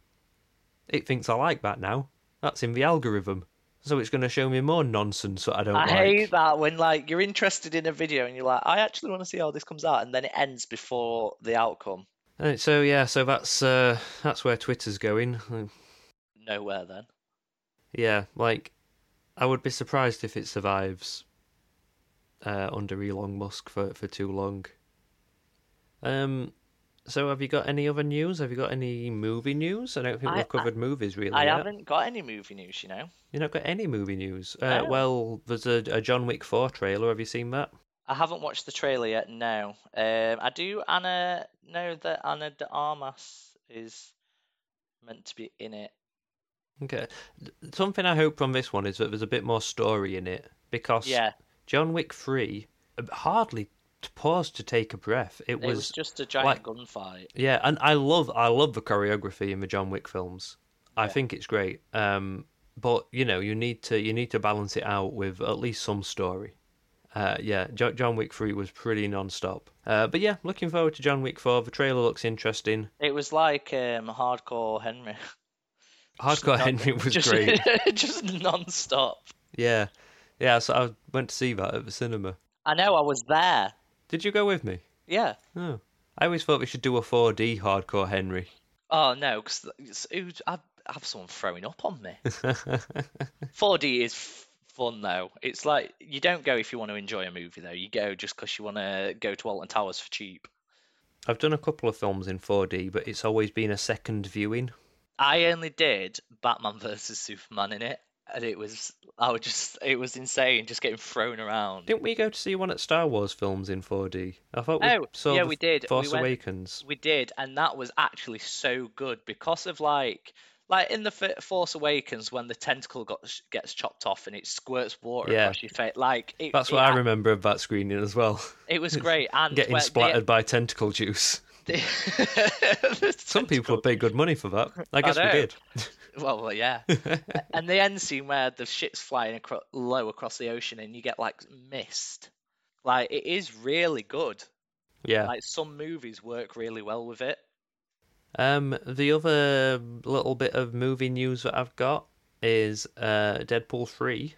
it thinks I like that now. That's in the algorithm, so it's going to show me more nonsense that I don't I like. hate that when like you're interested in a video and you're like, I actually want to see how this comes out, and then it ends before the outcome. Uh, So yeah, so that's uh, that's where Twitter's going. Nowhere then. Yeah, like I would be surprised if it survives uh, under Elon Musk for, for too long. Um, so have you got any other news? Have you got any movie news? I don't think I- we've covered movies really I yet. haven't got any movie news, you know. You've not got any movie news? Uh, Well, there's a, a John Wick four trailer. Have you seen that? I haven't watched the trailer yet. No. Um, I do. Anna know that Ana de Armas is meant to be in it. Okay. Something I hope from this one is that there's a bit more story in it because Yeah, John Wick three uh, paused to take a breath. It it was was just a giant like- gunfight. Yeah, and I love I love the choreography in the John Wick films. I Yeah. think it's great. Um, but you know, you need to you need to balance it out with at least some story. Uh, yeah, jo- John Wick three was pretty non-stop. Uh, but yeah, looking forward to John Wick four. The trailer looks interesting. It was like um, hardcore Henry. Hardcore non- Henry was just, great. just non-stop. Yeah, yeah. So I went to see that at the cinema. I know. I was there. Did you go with me? Yeah. Oh, I always thought we should do a 4D Hardcore Henry. Oh no, because I have someone throwing up on me. 4D is f- fun though. It's like you don't go if you want to enjoy a movie though. You go just because you want to go to Alton Towers for cheap. I've done a couple of films in 4D, but it's always been a second viewing. I only did Batman versus Superman in it, and it was I was just it was insane, just getting thrown around. Didn't we go to see one at Star Wars films in 4D? I thought we Oh, saw yeah, we did. We Force went- Awakens. We did, and that was actually so good because of like like in the Force Awakens when the tentacle got gets chopped off and it squirts water Yeah. across your face. Like it, That's it, what I remember of that screening as well. It was great, and Getting where the- splattered by tentacle juice. the- Some people tentacle- pay good money for that. I guess we did. Well, well, yeah. and the end scene where the ship's flying acro- low across the ocean and you get like mist. Like it is really good. yeah. Like some movies work really well with it. Um, the other little bit of movie news that I've got is uh, Deadpool three.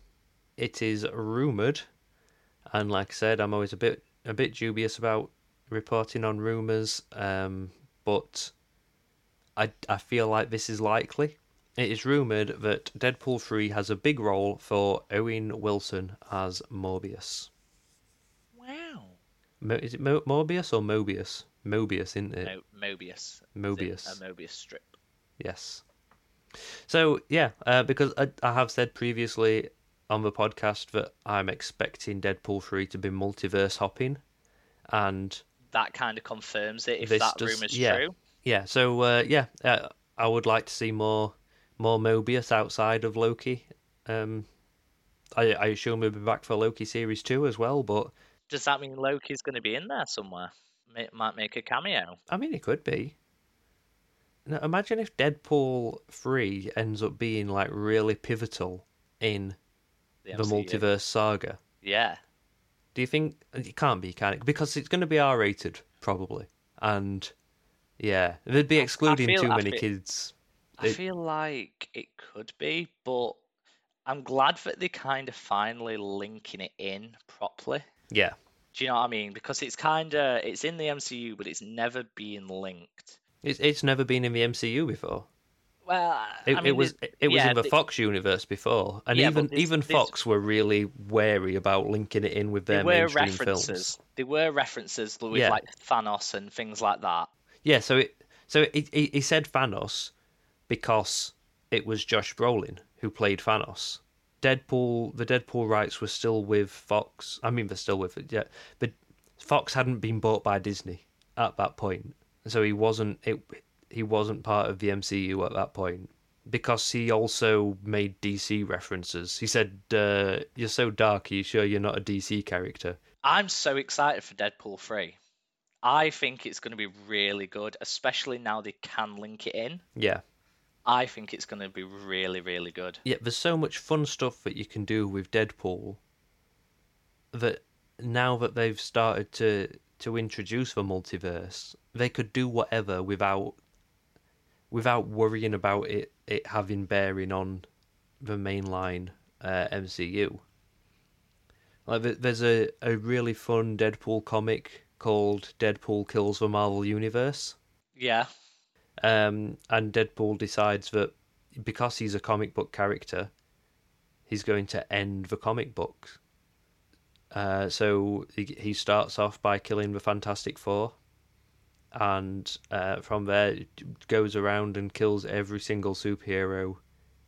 It is rumored, and like I said, I'm always a bit a bit dubious about reporting on rumors. Um, but I I feel like this is likely. It is rumored that Deadpool three has a big role for Owen Wilson as Morbius. Wow. Mo- is it Mo- Morbius or Mobius? Mobius, isn't it? Mo- Mobius. Mobius. A Mobius strip. Yes. So yeah, uh, because I, I have said previously on the podcast that I'm expecting Deadpool three to be multiverse hopping, and That kind of confirms it if that does- rumor's yeah. true. yeah, so uh, yeah, uh, I would like to see more more Mobius outside of Loki. Um, I, I assume we'll be back for Loki series two as well, but Does that mean Loki's going to be in there somewhere? May- might make a cameo. I mean, it could be. Now, imagine if Deadpool three ends up being like really pivotal in The, the multiverse saga. Yeah. Do you think it can't be, can it? Because it's going to be R rated probably, and yeah, they'd be excluding feel- too many feel- kids. I It- feel like it could be, but I'm glad that they're kind of finally linking it in properly. Yeah, Do you know what I mean? Because it's kind of it's in the MCU, but it's never been linked. it's it's never been in the MCU before. Well, It, I mean, it was there's- it was yeah, in the th- Fox universe before, and Yeah, even even Fox were really wary about linking it in with their mainstream references. films. There were references with Yeah. like Thanos and things like that. Yeah, so it so it, he he said Thanos because it was Josh Brolin who played Thanos. Deadpool, the Deadpool rights were still with Fox. I mean, they're still with it, yeah. But Fox hadn't been bought by Disney at that point, so he wasn't it. He wasn't part of the MCU at that point because he also made DC references. He said, uh, "You're so dark. Are you sure you're not a DC character?" I'm so excited for Deadpool 3. I think it's going to be really good, especially now they can link it in. Yeah, I think it's going to be really, really good. Yeah, there's so much fun stuff that you can do with Deadpool that now that they've started to to introduce the multiverse, they could do whatever without without worrying about it it having bearing on the mainline uh, MCU. Like there's a, a really fun Deadpool comic called Deadpool Kills the Marvel Universe. Yeah. Um, and Deadpool decides that because he's a comic book character, he's going to end the comic book. Uh, so he, he starts off by killing the Fantastic Four, and uh, from there goes around and kills every single superhero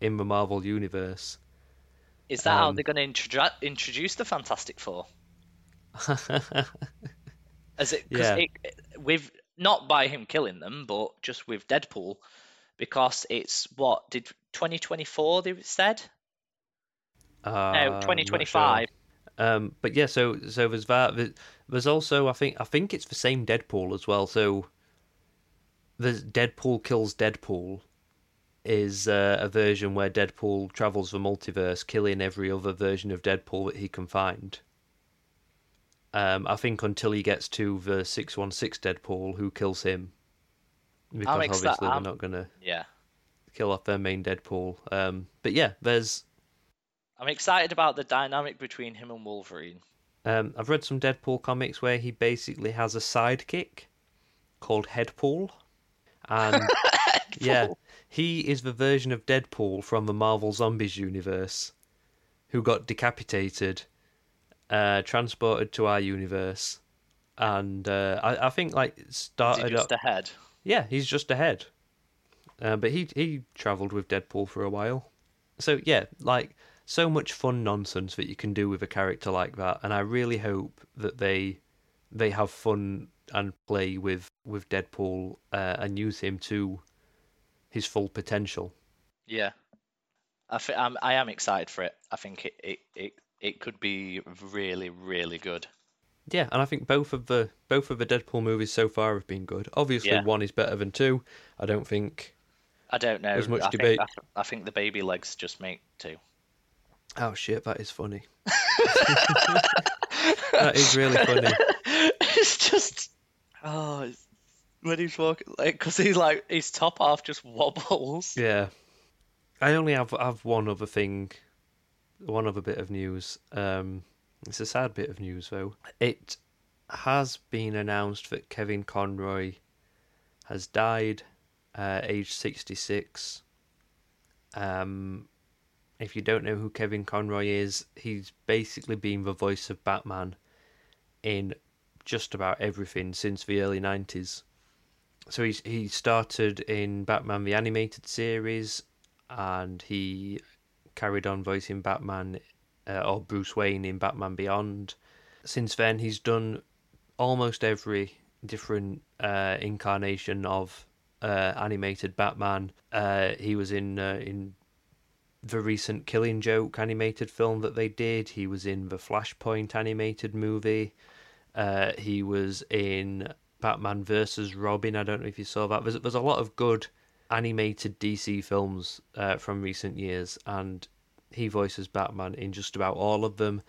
in the Marvel universe. Is that how Um, they're going to introdu- introduce the Fantastic Four? As it, 'cause Yeah. it, with not by him killing them, but just with Deadpool, because it's what did 2024 they said? Uh, No, 2025. sure. Um, but yeah, so so there's that. There's also I think I think it's the same Deadpool as well. So there's Deadpool kills Deadpool is uh, a version where Deadpool travels the multiverse, killing every other version of Deadpool that he can find. Um, I think until he gets to the six one six Deadpool, who kills him, because obviously they're not gonna Yeah. kill off their main Deadpool. Um, but yeah, there's I'm excited about the dynamic between him and Wolverine. Um, I've read some Deadpool comics where he basically has a sidekick called Headpool, and yeah, he is the version of Deadpool from the Marvel Zombies universe, who got decapitated, uh, transported to our universe, and uh, I, I think like started just up. ahead? Yeah, he's just ahead, uh, but he he travelled with Deadpool for a while. So yeah, like so much fun nonsense that you can do with a character like that, and I really hope that they they have fun and play with with Deadpool uh, and use him to his full potential. Yeah, I th- I'm, I am excited for it. I think it, it, it, it could be really really good. Yeah, and I think both of the both of the Deadpool movies so far have been good. Obviously, Yeah. one is better than two. I don't think. I don't know. There's much I debate. Think, I, think the baby legs just make two. Oh shit, that is funny. that is really funny. it's just oh, it's, when he's walking, like, because he's like his top half just wobbles. Yeah. I only have have one other thing, one other bit of news. Um, it's a sad bit of news though. It has been announced that Kevin Conroy has died, uh, age sixty six. Um, if you don't know who Kevin Conroy is, he's basically been the voice of Batman in just about everything since the early nineties. So he's he started in Batman the animated series, and he carried on voicing Batman uh, or Bruce Wayne in Batman Beyond. Since then, he's done almost every different uh, incarnation of uh, animated Batman. Uh, he was in uh, in the recent Killing Joke animated film that they did. He was in the Flashpoint animated movie. Uh, he was in Batman versus Robin. I don't know if you saw that. There's, there's a lot of good animated DC films uh, from recent years, and he voices Batman in just about all of them.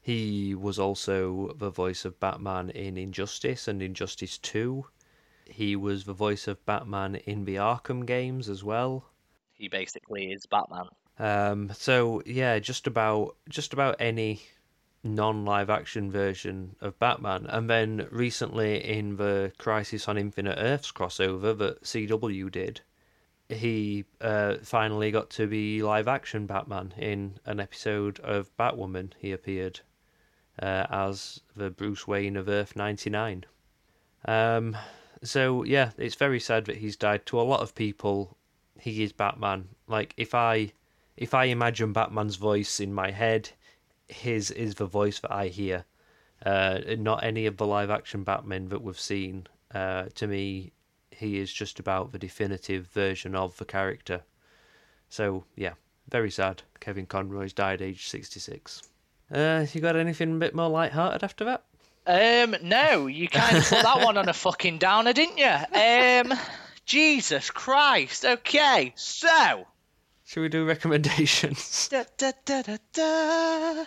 He was also the voice of Batman in Injustice and Injustice 2. He was the voice of Batman in the Arkham games as well. He basically is Batman. Um, so yeah, just about just about any non-live action version of Batman, and then recently in the Crisis on Infinite Earths crossover that CW did, he uh, finally got to be live action Batman in an episode of Batwoman. He appeared uh, as the Bruce Wayne of Earth ninety nine. Um, so yeah, it's very sad that he's died. To a lot of people, he is Batman. Like if I if I imagine Batman's voice in my head, his is the voice that I hear. Uh, not any of the live action Batman that we've seen. Uh, to me, he is just about the definitive version of the character. So yeah, very sad. Kevin Conroy's died aged sixty six. Uh, you got anything a bit more light-hearted after that? Um, no, you kind of put that one on a fucking downer, didn't you? Um, Jesus Christ. Okay, so. Should we do recommendations? Da, da, da, da, da.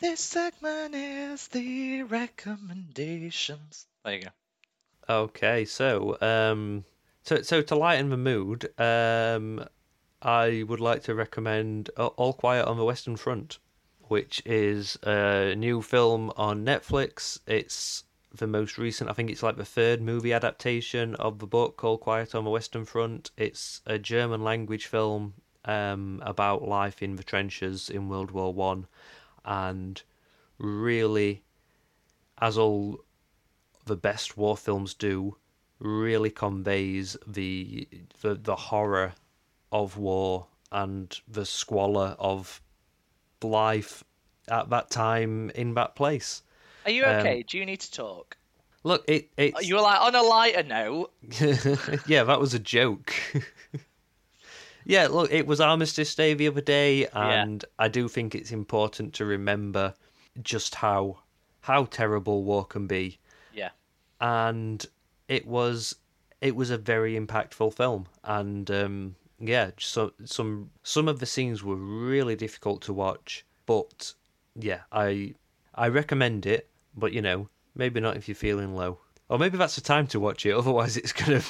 This segment is the recommendations. There you go. Okay, so um, so so to lighten the mood, um, I would like to recommend All Quiet on the Western Front, which is a new film on Netflix. It's the most recent. I think it's like the third movie adaptation of the book All Quiet on the Western Front. It's a German language film um, about life in the trenches in World War One, and really, as all the best war films do, really conveys the the, the horror of war and the squalor of life at that time in that place. Are you Um, okay? Do you need to talk? Look, it it's You were like, on a lighter note, yeah, that was a joke. yeah, look, it was Armistice Day the other day, and I do think it's important to remember just how how terrible war can be. And it was it was a very impactful film. And um yeah so some some of the scenes were really difficult to watch but yeah i i recommend it but you know maybe not if you're feeling low. Or maybe that's the time to watch it otherwise it's gonna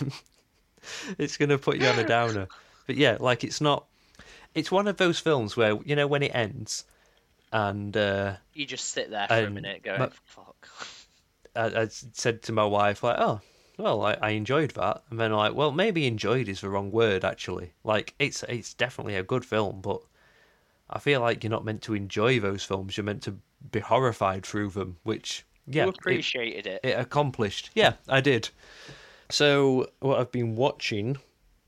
it's gonna put you on a downer. But yeah like it's not it's one of those films where you know when it ends and uh You just sit there for a minute going, but- fuck. I, I said to my wife like, "Oh, well, I, I enjoyed that," and then like, "Well, maybe enjoyed is the wrong word actually. Like, it's it's definitely a good film, but I feel like you're not meant to enjoy those films. You're meant to be horrified through them, which yeah, you it- appreciated it. it accomplished. Yeah, I did. So what I've been watching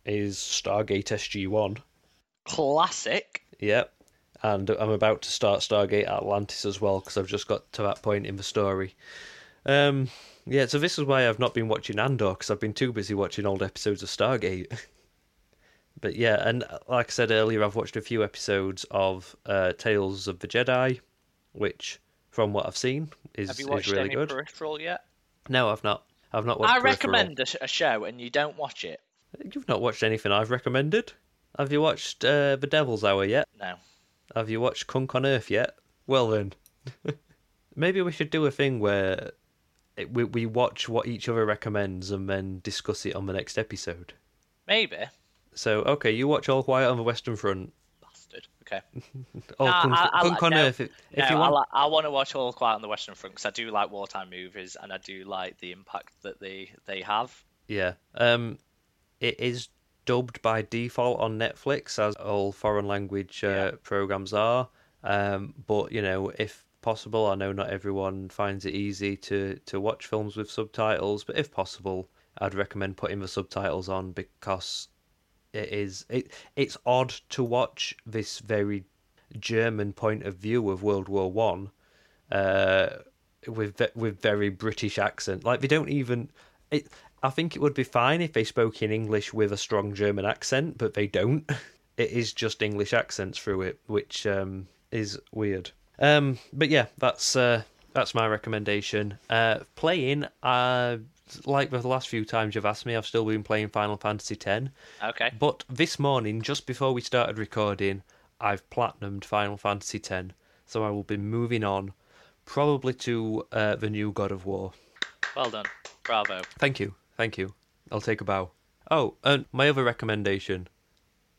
is Stargate SG One. Classic. Yep. And I'm about to start Stargate Atlantis as well because I've just got to that point in the story. Um, yeah, so this is why I've not been watching Andor because I've been too busy watching old episodes of Stargate. but yeah, and uh, like I said earlier, I've watched a few episodes of uh, Tales of the Jedi, which, from what I've seen, is, Have you is watched really any good. Peripheral yet? No, I've not. I've not watched. I Peripheral. recommend a, a show and you don't watch it. You've not watched anything I've recommended. Have you watched uh, The Devil's Hour yet? No. Have you watched Cunk on Earth yet? Well then, maybe we should do a thing where it, we we watch what each other recommends and then discuss it on the next episode. Maybe. So okay, you watch All Quiet on the Western Front. Bastard. Okay. Oh, Nah, Cunk, I- I Cunk like- on no, Earth. If, if no, you want, I, I want to watch All Quiet on the Western Front because I do like wartime movies and I do like the impact that they, they have. yeah. Um, it is dubbed by default on Netflix, as all foreign language uh, Yeah. programs are. Um, but you know, if possible, I know not everyone finds it easy to to watch films with subtitles, but if possible, I'd recommend putting the subtitles on because it is it it's odd to watch this very German point of view of World War One, uh, with with very British accent. Like they don't even. It, I think it would be fine if they spoke in English with a strong German accent, but they don't. It is just English accents through it, which um, is weird. Um, but yeah, that's uh, that's my recommendation. Uh, playing, uh, like the last few times you've asked me, I've still been playing Final Fantasy X. Okay. But this morning, just before we started recording, I've platinumed Final Fantasy X, so I will be moving on, probably to uh, the new God of War. Well done. Bravo. Thank you, thank you. I'll take a bow. Oh, and my other recommendation,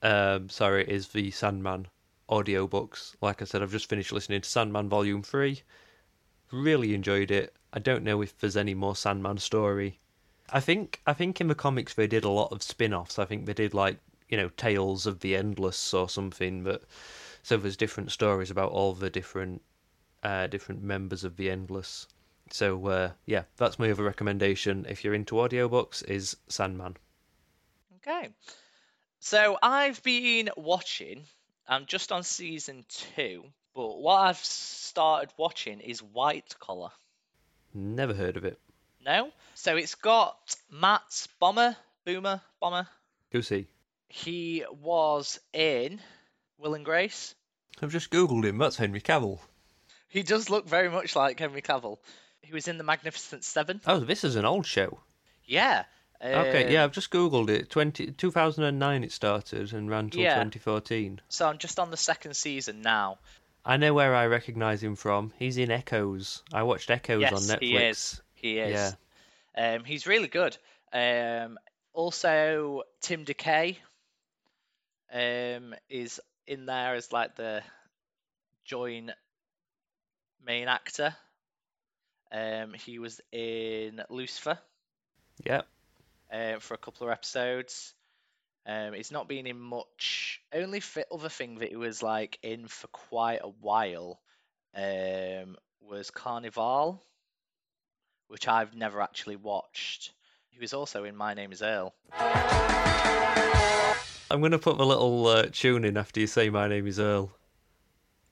um, sorry, is the Sandman audiobooks. Like I said, I've just finished listening to Sandman Volume 3. Really enjoyed it. I don't know if there's any more Sandman story. I think I think in the comics they did a lot of spin-offs. I think they did like, you know, Tales of the Endless or something, but so there's different stories about all the different uh, different members of the Endless. So uh, yeah, that's my other recommendation if you're into audiobooks is Sandman. Okay. So I've been watching, I'm just on season two, but what I've started watching is White Collar. Never heard of it. No? So it's got Matt Bomer, Boomer, Bomber. Who's he? He was in Will and Grace. I've just googled him. That's Henry Cavill. He does look very much like Henry Cavill. He was in The Magnificent Seven. Oh, this is an old show. Yeah. Okay, um, yeah, I've just googled it. 20, 2009 it started and ran till Yeah. 2014. So I'm just on the second season now. I know where I recognise him from. He's in Echoes. I watched Echoes yes, on Netflix. he is. He is. Yeah. Um, he's really good. Um, also, Tim DeKay um, is in there as like the joint main actor. Um, he was in Lucifer Yeah. Uh, for a couple of episodes. Um, he's not been in much. Only fi- other thing that he was like in for quite a while um, was Carnival, which I've never actually watched. He was also in My Name Is Earl. I'm going to put the little uh, tune in after you say my name is Earl.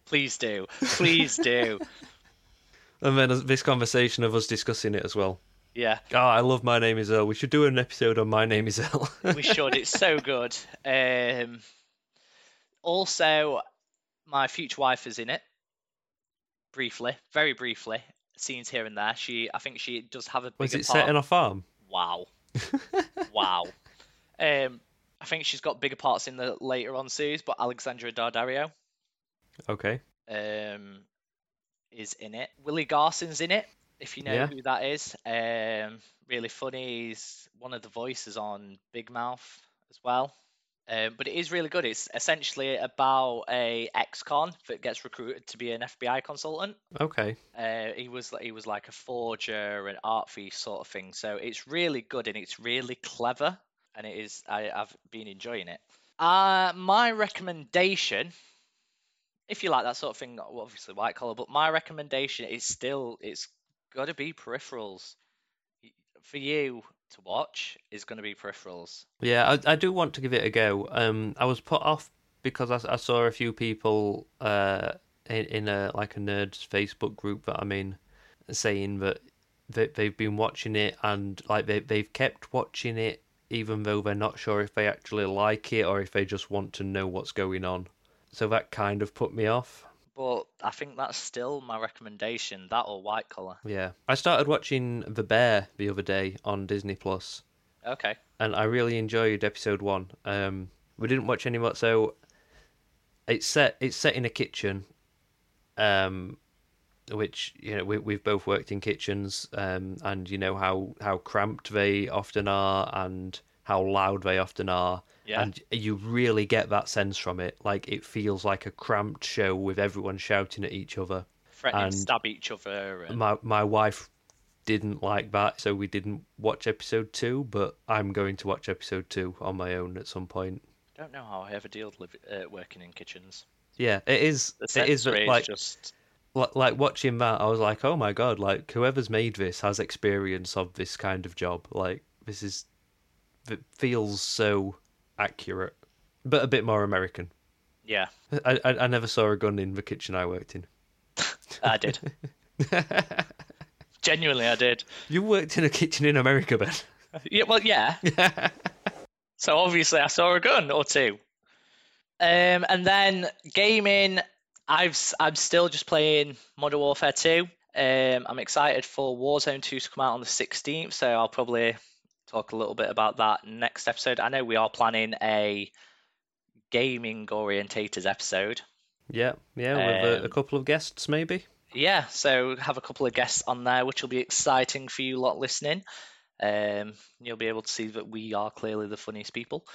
Please do, please do. And then this conversation of us discussing it as well. Yeah, Oh, I love My Name is Earl. We should do an episode on My Name is Earl. we should. It's so good. Um, also, my future wife is in it. Briefly, very briefly, scenes here and there. She, I think she does have a Was it part. set in a farm? Wow. wow. Um, I think she's got bigger parts in the later on series, but Alexandra Daddario Okay. um, is in it. Willie Garson's in it, if you know Yeah. who that is. Um, really funny. He's one of the voices on Big Mouth as well. Um, but it is really good. It's essentially about a ex-con that gets recruited to be an FBI consultant. Okay. Uh, he was he was like a forger and art thief sort of thing. So it's really good and it's really clever, and it is. I, I've been enjoying it. Uh, my recommendation, if you like that sort of thing, obviously white collar, but my recommendation is still it's got to be peripherals. For you to watch is going to be peripherals. Yeah, I, I do want to give it a go. Um, I was put off because I, I saw a few people uh, in, in a like a nerds Facebook group that I'm in saying that they, they've been watching it and like they they've kept watching it even though they're not sure if they actually like it or if they just want to know what's going on. So that kind of put me off. But I think that's still my recommendation. That or White Collar. Yeah, I started watching The Bear the other day on Disney Plus, Okay. and I really enjoyed episode one. Um, we didn't watch any more, so it's set it's set in a kitchen, um, which you know we we've both worked in kitchens, um, and you know how how cramped they often are and how loud they often are. Yeah. And you really get that sense from it. Like it feels like a cramped show with everyone shouting at each other. Threatening And to stab each other. And... My my wife didn't like that, so we didn't watch episode two. But I'm going to watch episode two on my own at some point. don't know how I ever dealt with uh, working in kitchens. Yeah, it is. It is like just like watching that. I was like, oh my god! Like whoever's made this has experience of this kind of job. Like this is, it feels so accurate, but a bit more American. yeah, I, I I never saw a gun in the kitchen I worked in. I did. Genuinely, I did. You worked in a kitchen in America, Ben. Yeah, well, yeah. So obviously, I saw a gun or two. Um, and then gaming, I've I'm still just playing Modern Warfare 2. Um, I'm excited for Warzone 2 to come out on the 16th, so I'll probably talk a little bit about that next episode. I know we are planning a gaming orientators episode. Yeah, yeah, with a, a Um, couple of guests maybe. Yeah, so have a couple of guests on there, which will be exciting for you lot listening. Um, you'll be able to see that we are clearly the funniest people.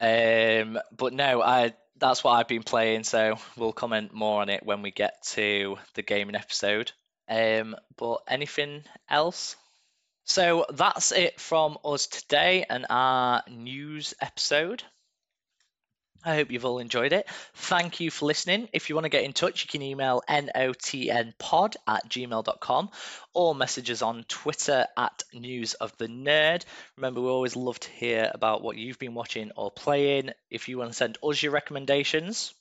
Um, but no, I that's what I've been playing, so we'll comment more on it when we get to the gaming episode. Um, but anything else? So that's it from us today and our news episode. I hope you've all enjoyed it. Thank you for listening. If you want to get in touch, you can email notnpod at gmail.com or message us on Twitter at News of the Nerd. Remember, we always love to hear about what you've been watching or playing. If you want to send us your recommendations,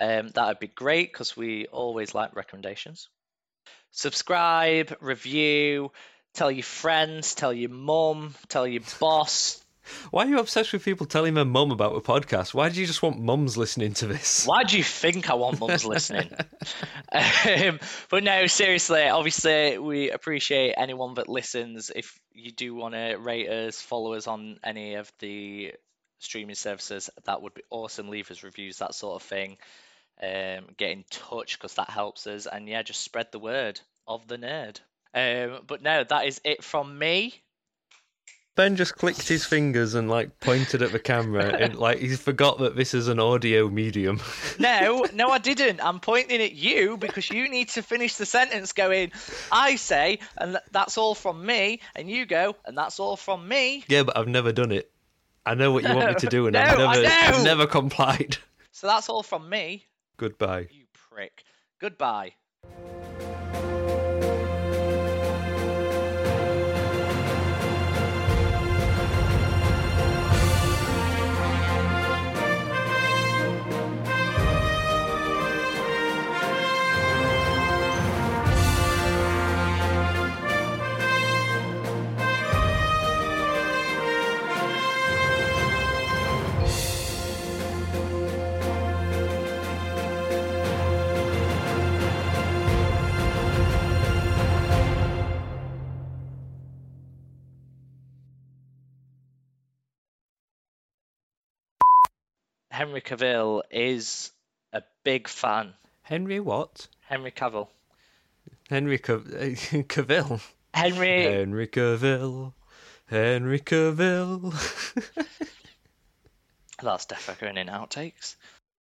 um, that would be great because we always like recommendations. Subscribe, review, tell your friends, tell your mum, tell your boss, Why are you obsessed with people telling their mum about a podcast? Why do you just want mums listening to this? Why do you think I want mums listening? um, but no, seriously, obviously, we appreciate anyone that listens. If you do want to rate us, follow us on any of the streaming services, that would be awesome. Leave us reviews, that sort of thing. Um, get in touch because that helps us. And yeah, just spread the word of the nerd. Um, but no, that is it from me. Ben just clicked his fingers and like pointed at the camera and like he forgot that this is an audio medium. No, no, I didn't. I'm pointing at you because you need to finish the sentence going, I say, and that's all from me, and you go, and that's all from me. yeah, but I've never done it. I know what you want me to do and No, I've never I've never complied. So that's all from me, Goodbye. you prick. Goodbye. Henry Cavill is a big fan. Henry what? Henry Cavill. Henry Cav- Cavill. Henry. Henry Cavill. Henry Cavill. That's definitely going in outtakes.